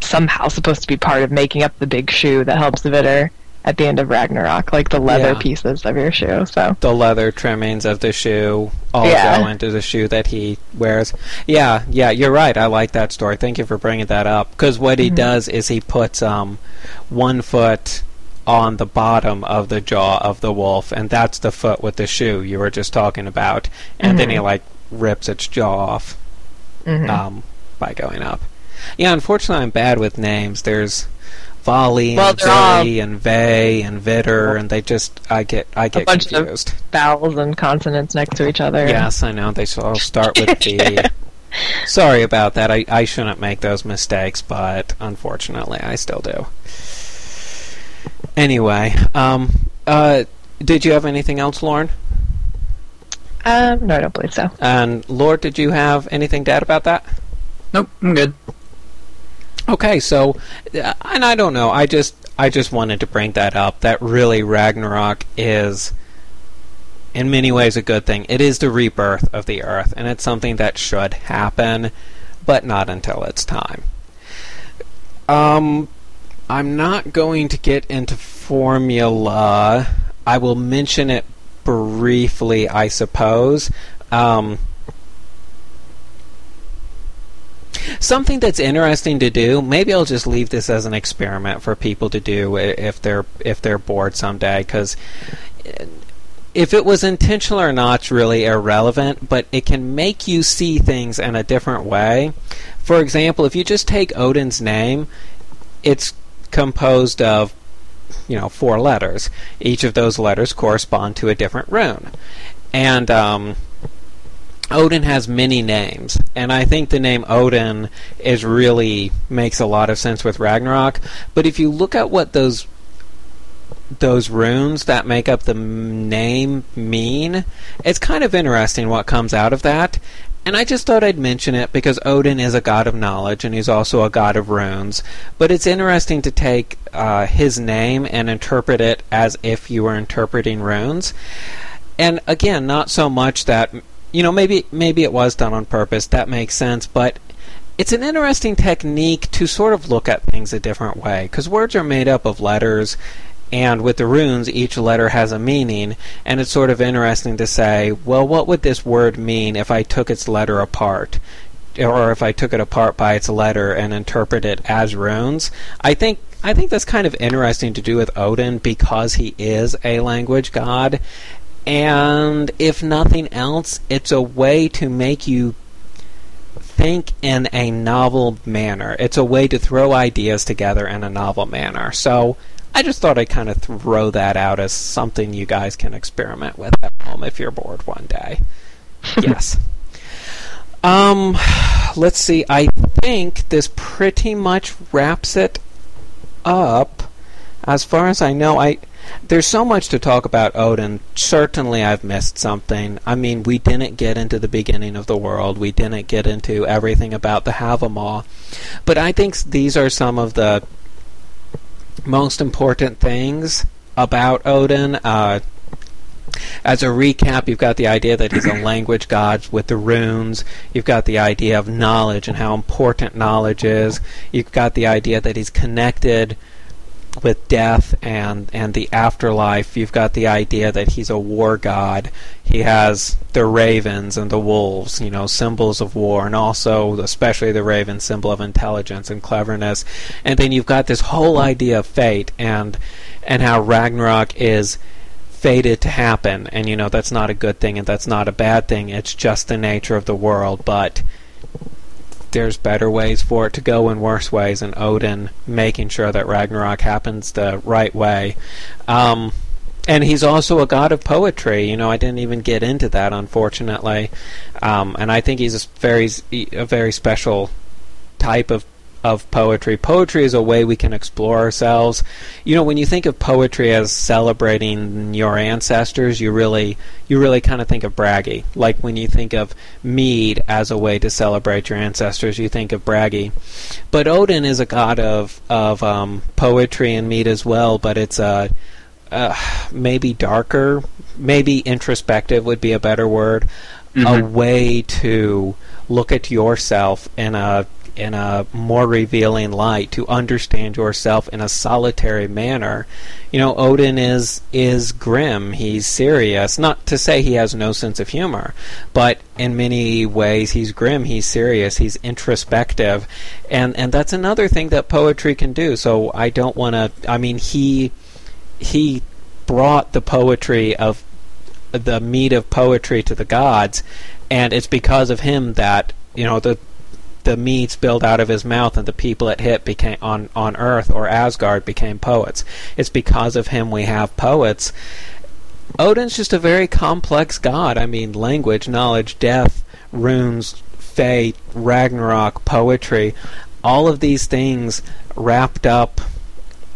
somehow supposed to be part of making up the big shoe that helps Vidar at the end of Ragnarok, like the leather Yeah. pieces of your shoe. So The leather trimmings of the shoe all Yeah. go into the shoe that he wears. Yeah, yeah, you're right. I like that story. Thank you for bringing that up. Because what he Mhm. does is he puts um, one foot on the bottom of the jaw of the wolf, and that's the foot with the shoe you were just talking about. And then he Mhm. like rips its jaw off. mhm. um, by going up. Yeah, unfortunately, I'm bad with names. There's Vali Well, and they're all- and Ve and Vidar, and they just I get I get a bunch of- confused. vowels and consonants next to each other. Yes, I know they should all start with V. Sorry about that. I, I shouldn't make those mistakes, but unfortunately, I still do. Anyway, um, uh, did you have anything else, Lauren? Um, no, I don't believe so. And Lore, did you have anything to add about that? Nope, I'm good. Okay, so, uh, and I don't know. I just, I just wanted to bring that up. That really Ragnarok is, in many ways, a good thing. It is the rebirth of the Earth, and it's something that should happen, but not until it's time. Um, I'm not going to get into formula. I will mention it briefly, I suppose. Um, something that's interesting to do. Maybe I'll just leave this as an experiment for people to do if they're if they're bored someday. Because if it was intentional or not, it's really irrelevant. But it can make you see things in a different way. For example, if you just take Odin's name, it's composed of you know, four letters. Each of those letters correspond to a different rune. And um, Odin has many names, and I think the name Odin is really makes a lot of sense with Ragnarok. But if you look at what those those runes that make up the name mean, it's kind of interesting what comes out of that. And I just thought I'd mention it because Odin is a god of knowledge and he's also a god of runes. But it's interesting to take uh, his name and interpret it as if you were interpreting runes. And again, not so much that you know maybe maybe it was done on purpose. That makes sense, but it's an interesting technique to sort of look at things a different way because words are made up of letters and with the runes, each letter has a meaning, and it's sort of interesting to say, well, what would this word mean if I took its letter apart? Or if I took it apart by its letter and interpret it as runes? I think I think that's kind of interesting to do with Odin because he is a language god. And if nothing else, it's a way to make you think in a novel manner. It's a way to throw ideas together in a novel manner. So I just thought I'd kind of throw that out as something you guys can experiment with at home if you're bored one day. yes. Um, let's see. I think this pretty much wraps it up. As far as I know, I there's so much to talk about Odin. Certainly, I've missed something. I mean, we didn't get into the beginning of the world. We didn't get into everything about the Havamal. But I think these are some of the most important things about Odin. Uh, as a recap, you've got the idea that he's a language god with the runes. You've got the idea of knowledge and how important knowledge is. You've got the idea that he's connected with death and and the afterlife. You've got the idea that he's a war god. He has the ravens and the wolves, you know, symbols of war, and also especially the raven symbol of intelligence and cleverness. And then you've got this whole idea of fate and and how Ragnarok is fated to happen. And you know that's not a good thing and that's not a bad thing. It's just the nature of the world, but there's better ways for it to go and worse ways, and Odin making sure that Ragnarok happens the right way. Um, and he's also a god of poetry. You know, I didn't even get into that, unfortunately. Um, and I think he's a very, a very special type of of poetry. Poetry is a way we can explore ourselves. You know, when you think of poetry as celebrating your ancestors, you really you really kind of think of Bragi. Like when you think of mead as a way to celebrate your ancestors, you think of Bragi. But Odin is a god of of um, poetry and mead as well, but it's a uh, maybe darker, maybe introspective would be a better word. Mm-hmm. A way to look at yourself in a in a more revealing light to understand yourself in a solitary manner. You know, Odin is is grim. He's serious. Not to say he has no sense of humor, but in many ways he's grim. He's serious. He's introspective, and and that's another thing that poetry can do. So I don't want to. I mean, he he brought the poetry of the meat of poetry to the gods, and it's because of him that you know the the mead spilled out of his mouth and the people it hit became on on Earth or Asgard became poets. It's because of him we have poets. Odin's just a very complex god. I mean, language, knowledge, death, runes, fate, Ragnarok, poetry, all of these things wrapped up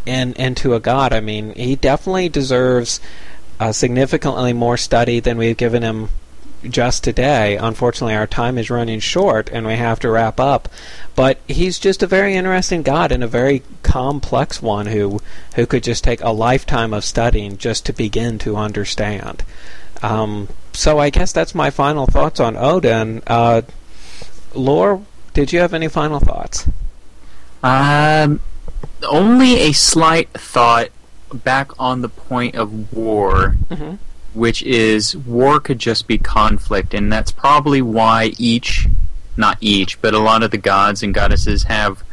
in into a god. I mean, he definitely deserves uh, significantly more study than we've given him just today. Unfortunately, our time is running short and we have to wrap up. But he's just a very interesting God and a very complex one who, who could just take a lifetime of studying just to begin to understand. Um, so I guess that's my final thoughts on Odin. Uh, Lore, did you have any final thoughts? Um, only a slight thought back on the point of war. Mm-hmm which is war could just be conflict, and that's probably why each, not each, but a lot of the gods and goddesses have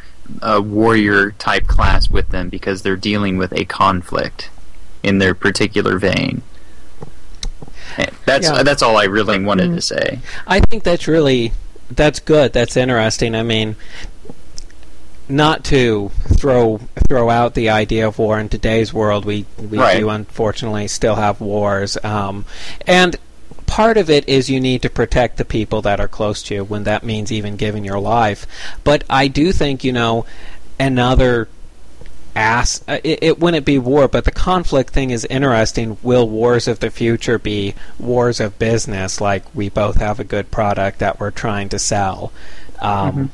a warrior type class with them because they're dealing with a conflict in their particular vein. That's yeah. that's all I really wanted mm. to say. I think that's really that's good. That's interesting. I mean, not to throw throw out the idea of war in today's world. We we Right. do unfortunately still have wars, um, and part of it is you need to protect the people that are close to you when that means even giving your life. But I do think you know another ass uh, it, it wouldn't be war but the conflict thing is interesting will wars of the future be wars of business like we both have a good product that we're trying to sell um,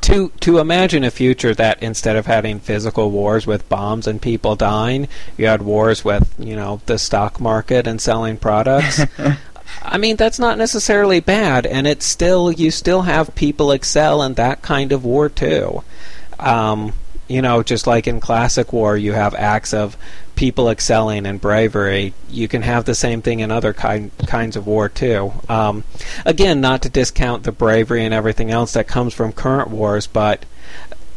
to to imagine a future that instead of having physical wars with bombs and people dying you had wars with you know the stock market and selling products. I mean that's not necessarily bad and it's still you still have people excel in that kind of war too. Um, you know, just like in classic war, you have acts of people excelling in bravery. You can have the same thing in other kind, kinds of war too. Um, again, not to discount the bravery and everything else that comes from current wars, but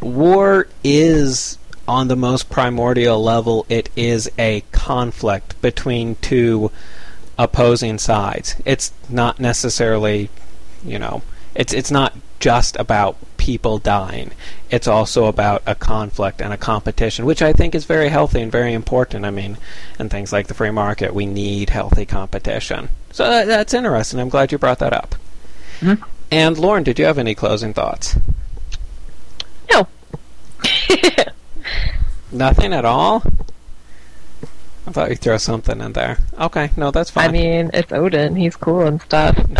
war is on the most primordial level. It is a conflict between two opposing sides. It's not necessarily, you know, it's it's not just about people dying. It's also about a conflict and a competition, which I think is very healthy and very important. I mean, in things like the free market, we need healthy competition. So that, that's interesting. I'm glad you brought that up. Mhm. And Lauren, did you have any closing thoughts? No. Nothing at all. I thought you'd throw something in there. Okay, no, that's fine. I mean, it's Odin. He's cool and stuff. okay,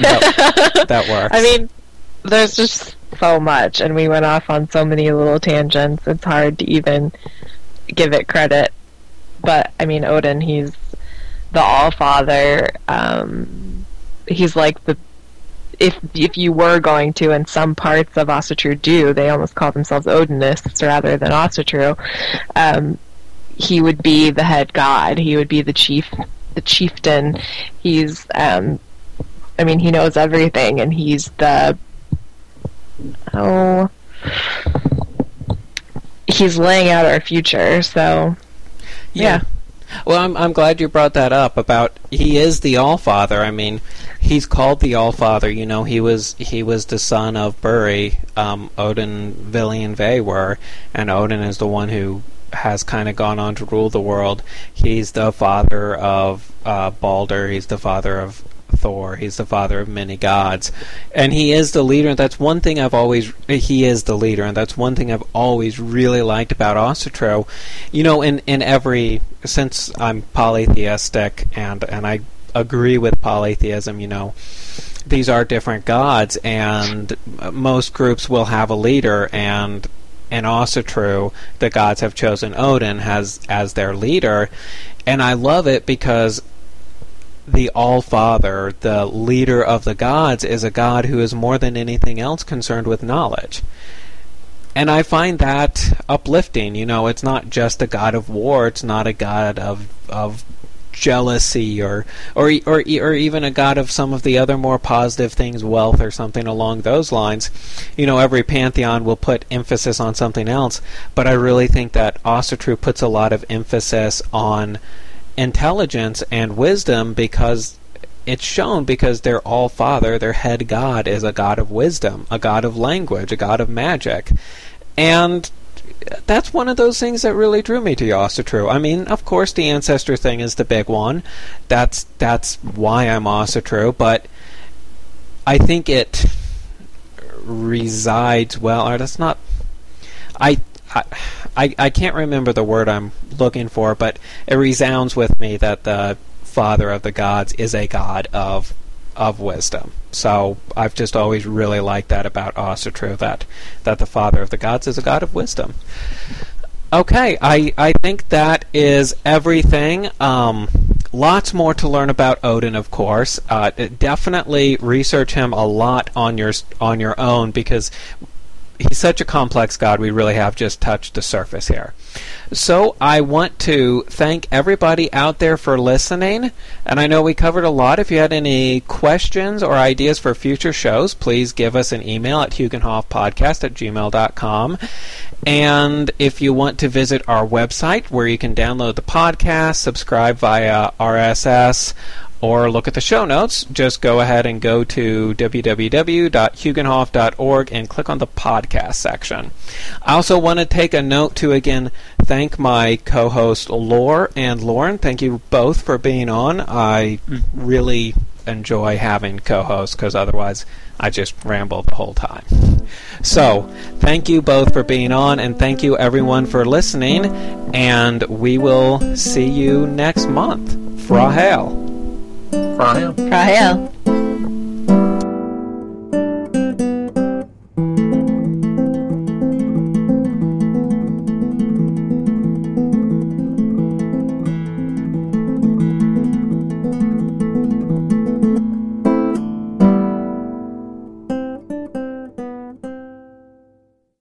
that, that works. I mean, there's just so much, and we went off on so many little tangents. It's hard to even give it credit. But I mean, Odin, he's the All Father. Um, he's like the if if you were going to, and some parts of Asatru do, they almost call themselves Odinists rather than Asatru. Um, he would be the head god. He would be the chief, the chieftain. He's, um, I mean, he knows everything, and he's the oh, he's laying out our future. So yeah. Well, I'm I'm glad you brought that up about he is the All Father. I mean, he's called the All Father. You know, he was he was the son of Buri, um, Odin, Vili, and Ve were, and Odin is the one who has kind of gone on to rule the world. He's the father of uh, Balder. He's the father of Thor. He's the father of many gods, and he is the leader. And that's one thing I've always. He is the leader, and that's one thing I've always really liked about Asatru. You know, in in every since I'm polytheistic, and and I agree with polytheism. You know, these are different gods, and most groups will have a leader, and and Asatru the gods have chosen Odin as as their leader, and I love it because the All Father, the leader of the gods, is a god who is more than anything else concerned with knowledge. And I find that uplifting. You know, it's not just a god of war. It's not a god of of jealousy or or or or even a god of some of the other more positive things, wealth or something along those lines. You know, every pantheon will put emphasis on something else, but I really think that Asatru puts a lot of emphasis on intelligence and wisdom because it's shown because their all father, their head god, is a god of wisdom, a god of language, a god of magic. And that's one of those things that really drew me to Asatru. I mean, of course, the ancestor thing is the big one. That's that's why I'm Asatru, but I think it resides well. Or that's not. I, I I I can't remember the word I'm looking for, but it resounds with me that the father of the gods is a god of of wisdom. So I've just always really liked that about Asatru that that the father of the gods is a god of wisdom. Okay, I, I think that is everything. Um, lots more to learn about Odin, of course. Uh, definitely research him a lot on your on your own because he's such a complex god. We really have just touched the surface here. So I want to thank everybody out there for listening. And I know we covered a lot. If you had any questions or ideas for future shows, please give us an email at huginhofpodcast at gmail.com. And if you want to visit our website where you can download the podcast, subscribe via RSS, or look at the show notes, just go ahead and go to www.huginhof.org and click on the podcast section. I also want to take a note to again thank my co host Lore and Lauren. Thank you both for being on. I really enjoy having co hosts because otherwise I just ramble the whole time. So, thank you both for being on, and thank you everyone for listening. And we will see you next month. Frahale. Rahel. Rahel.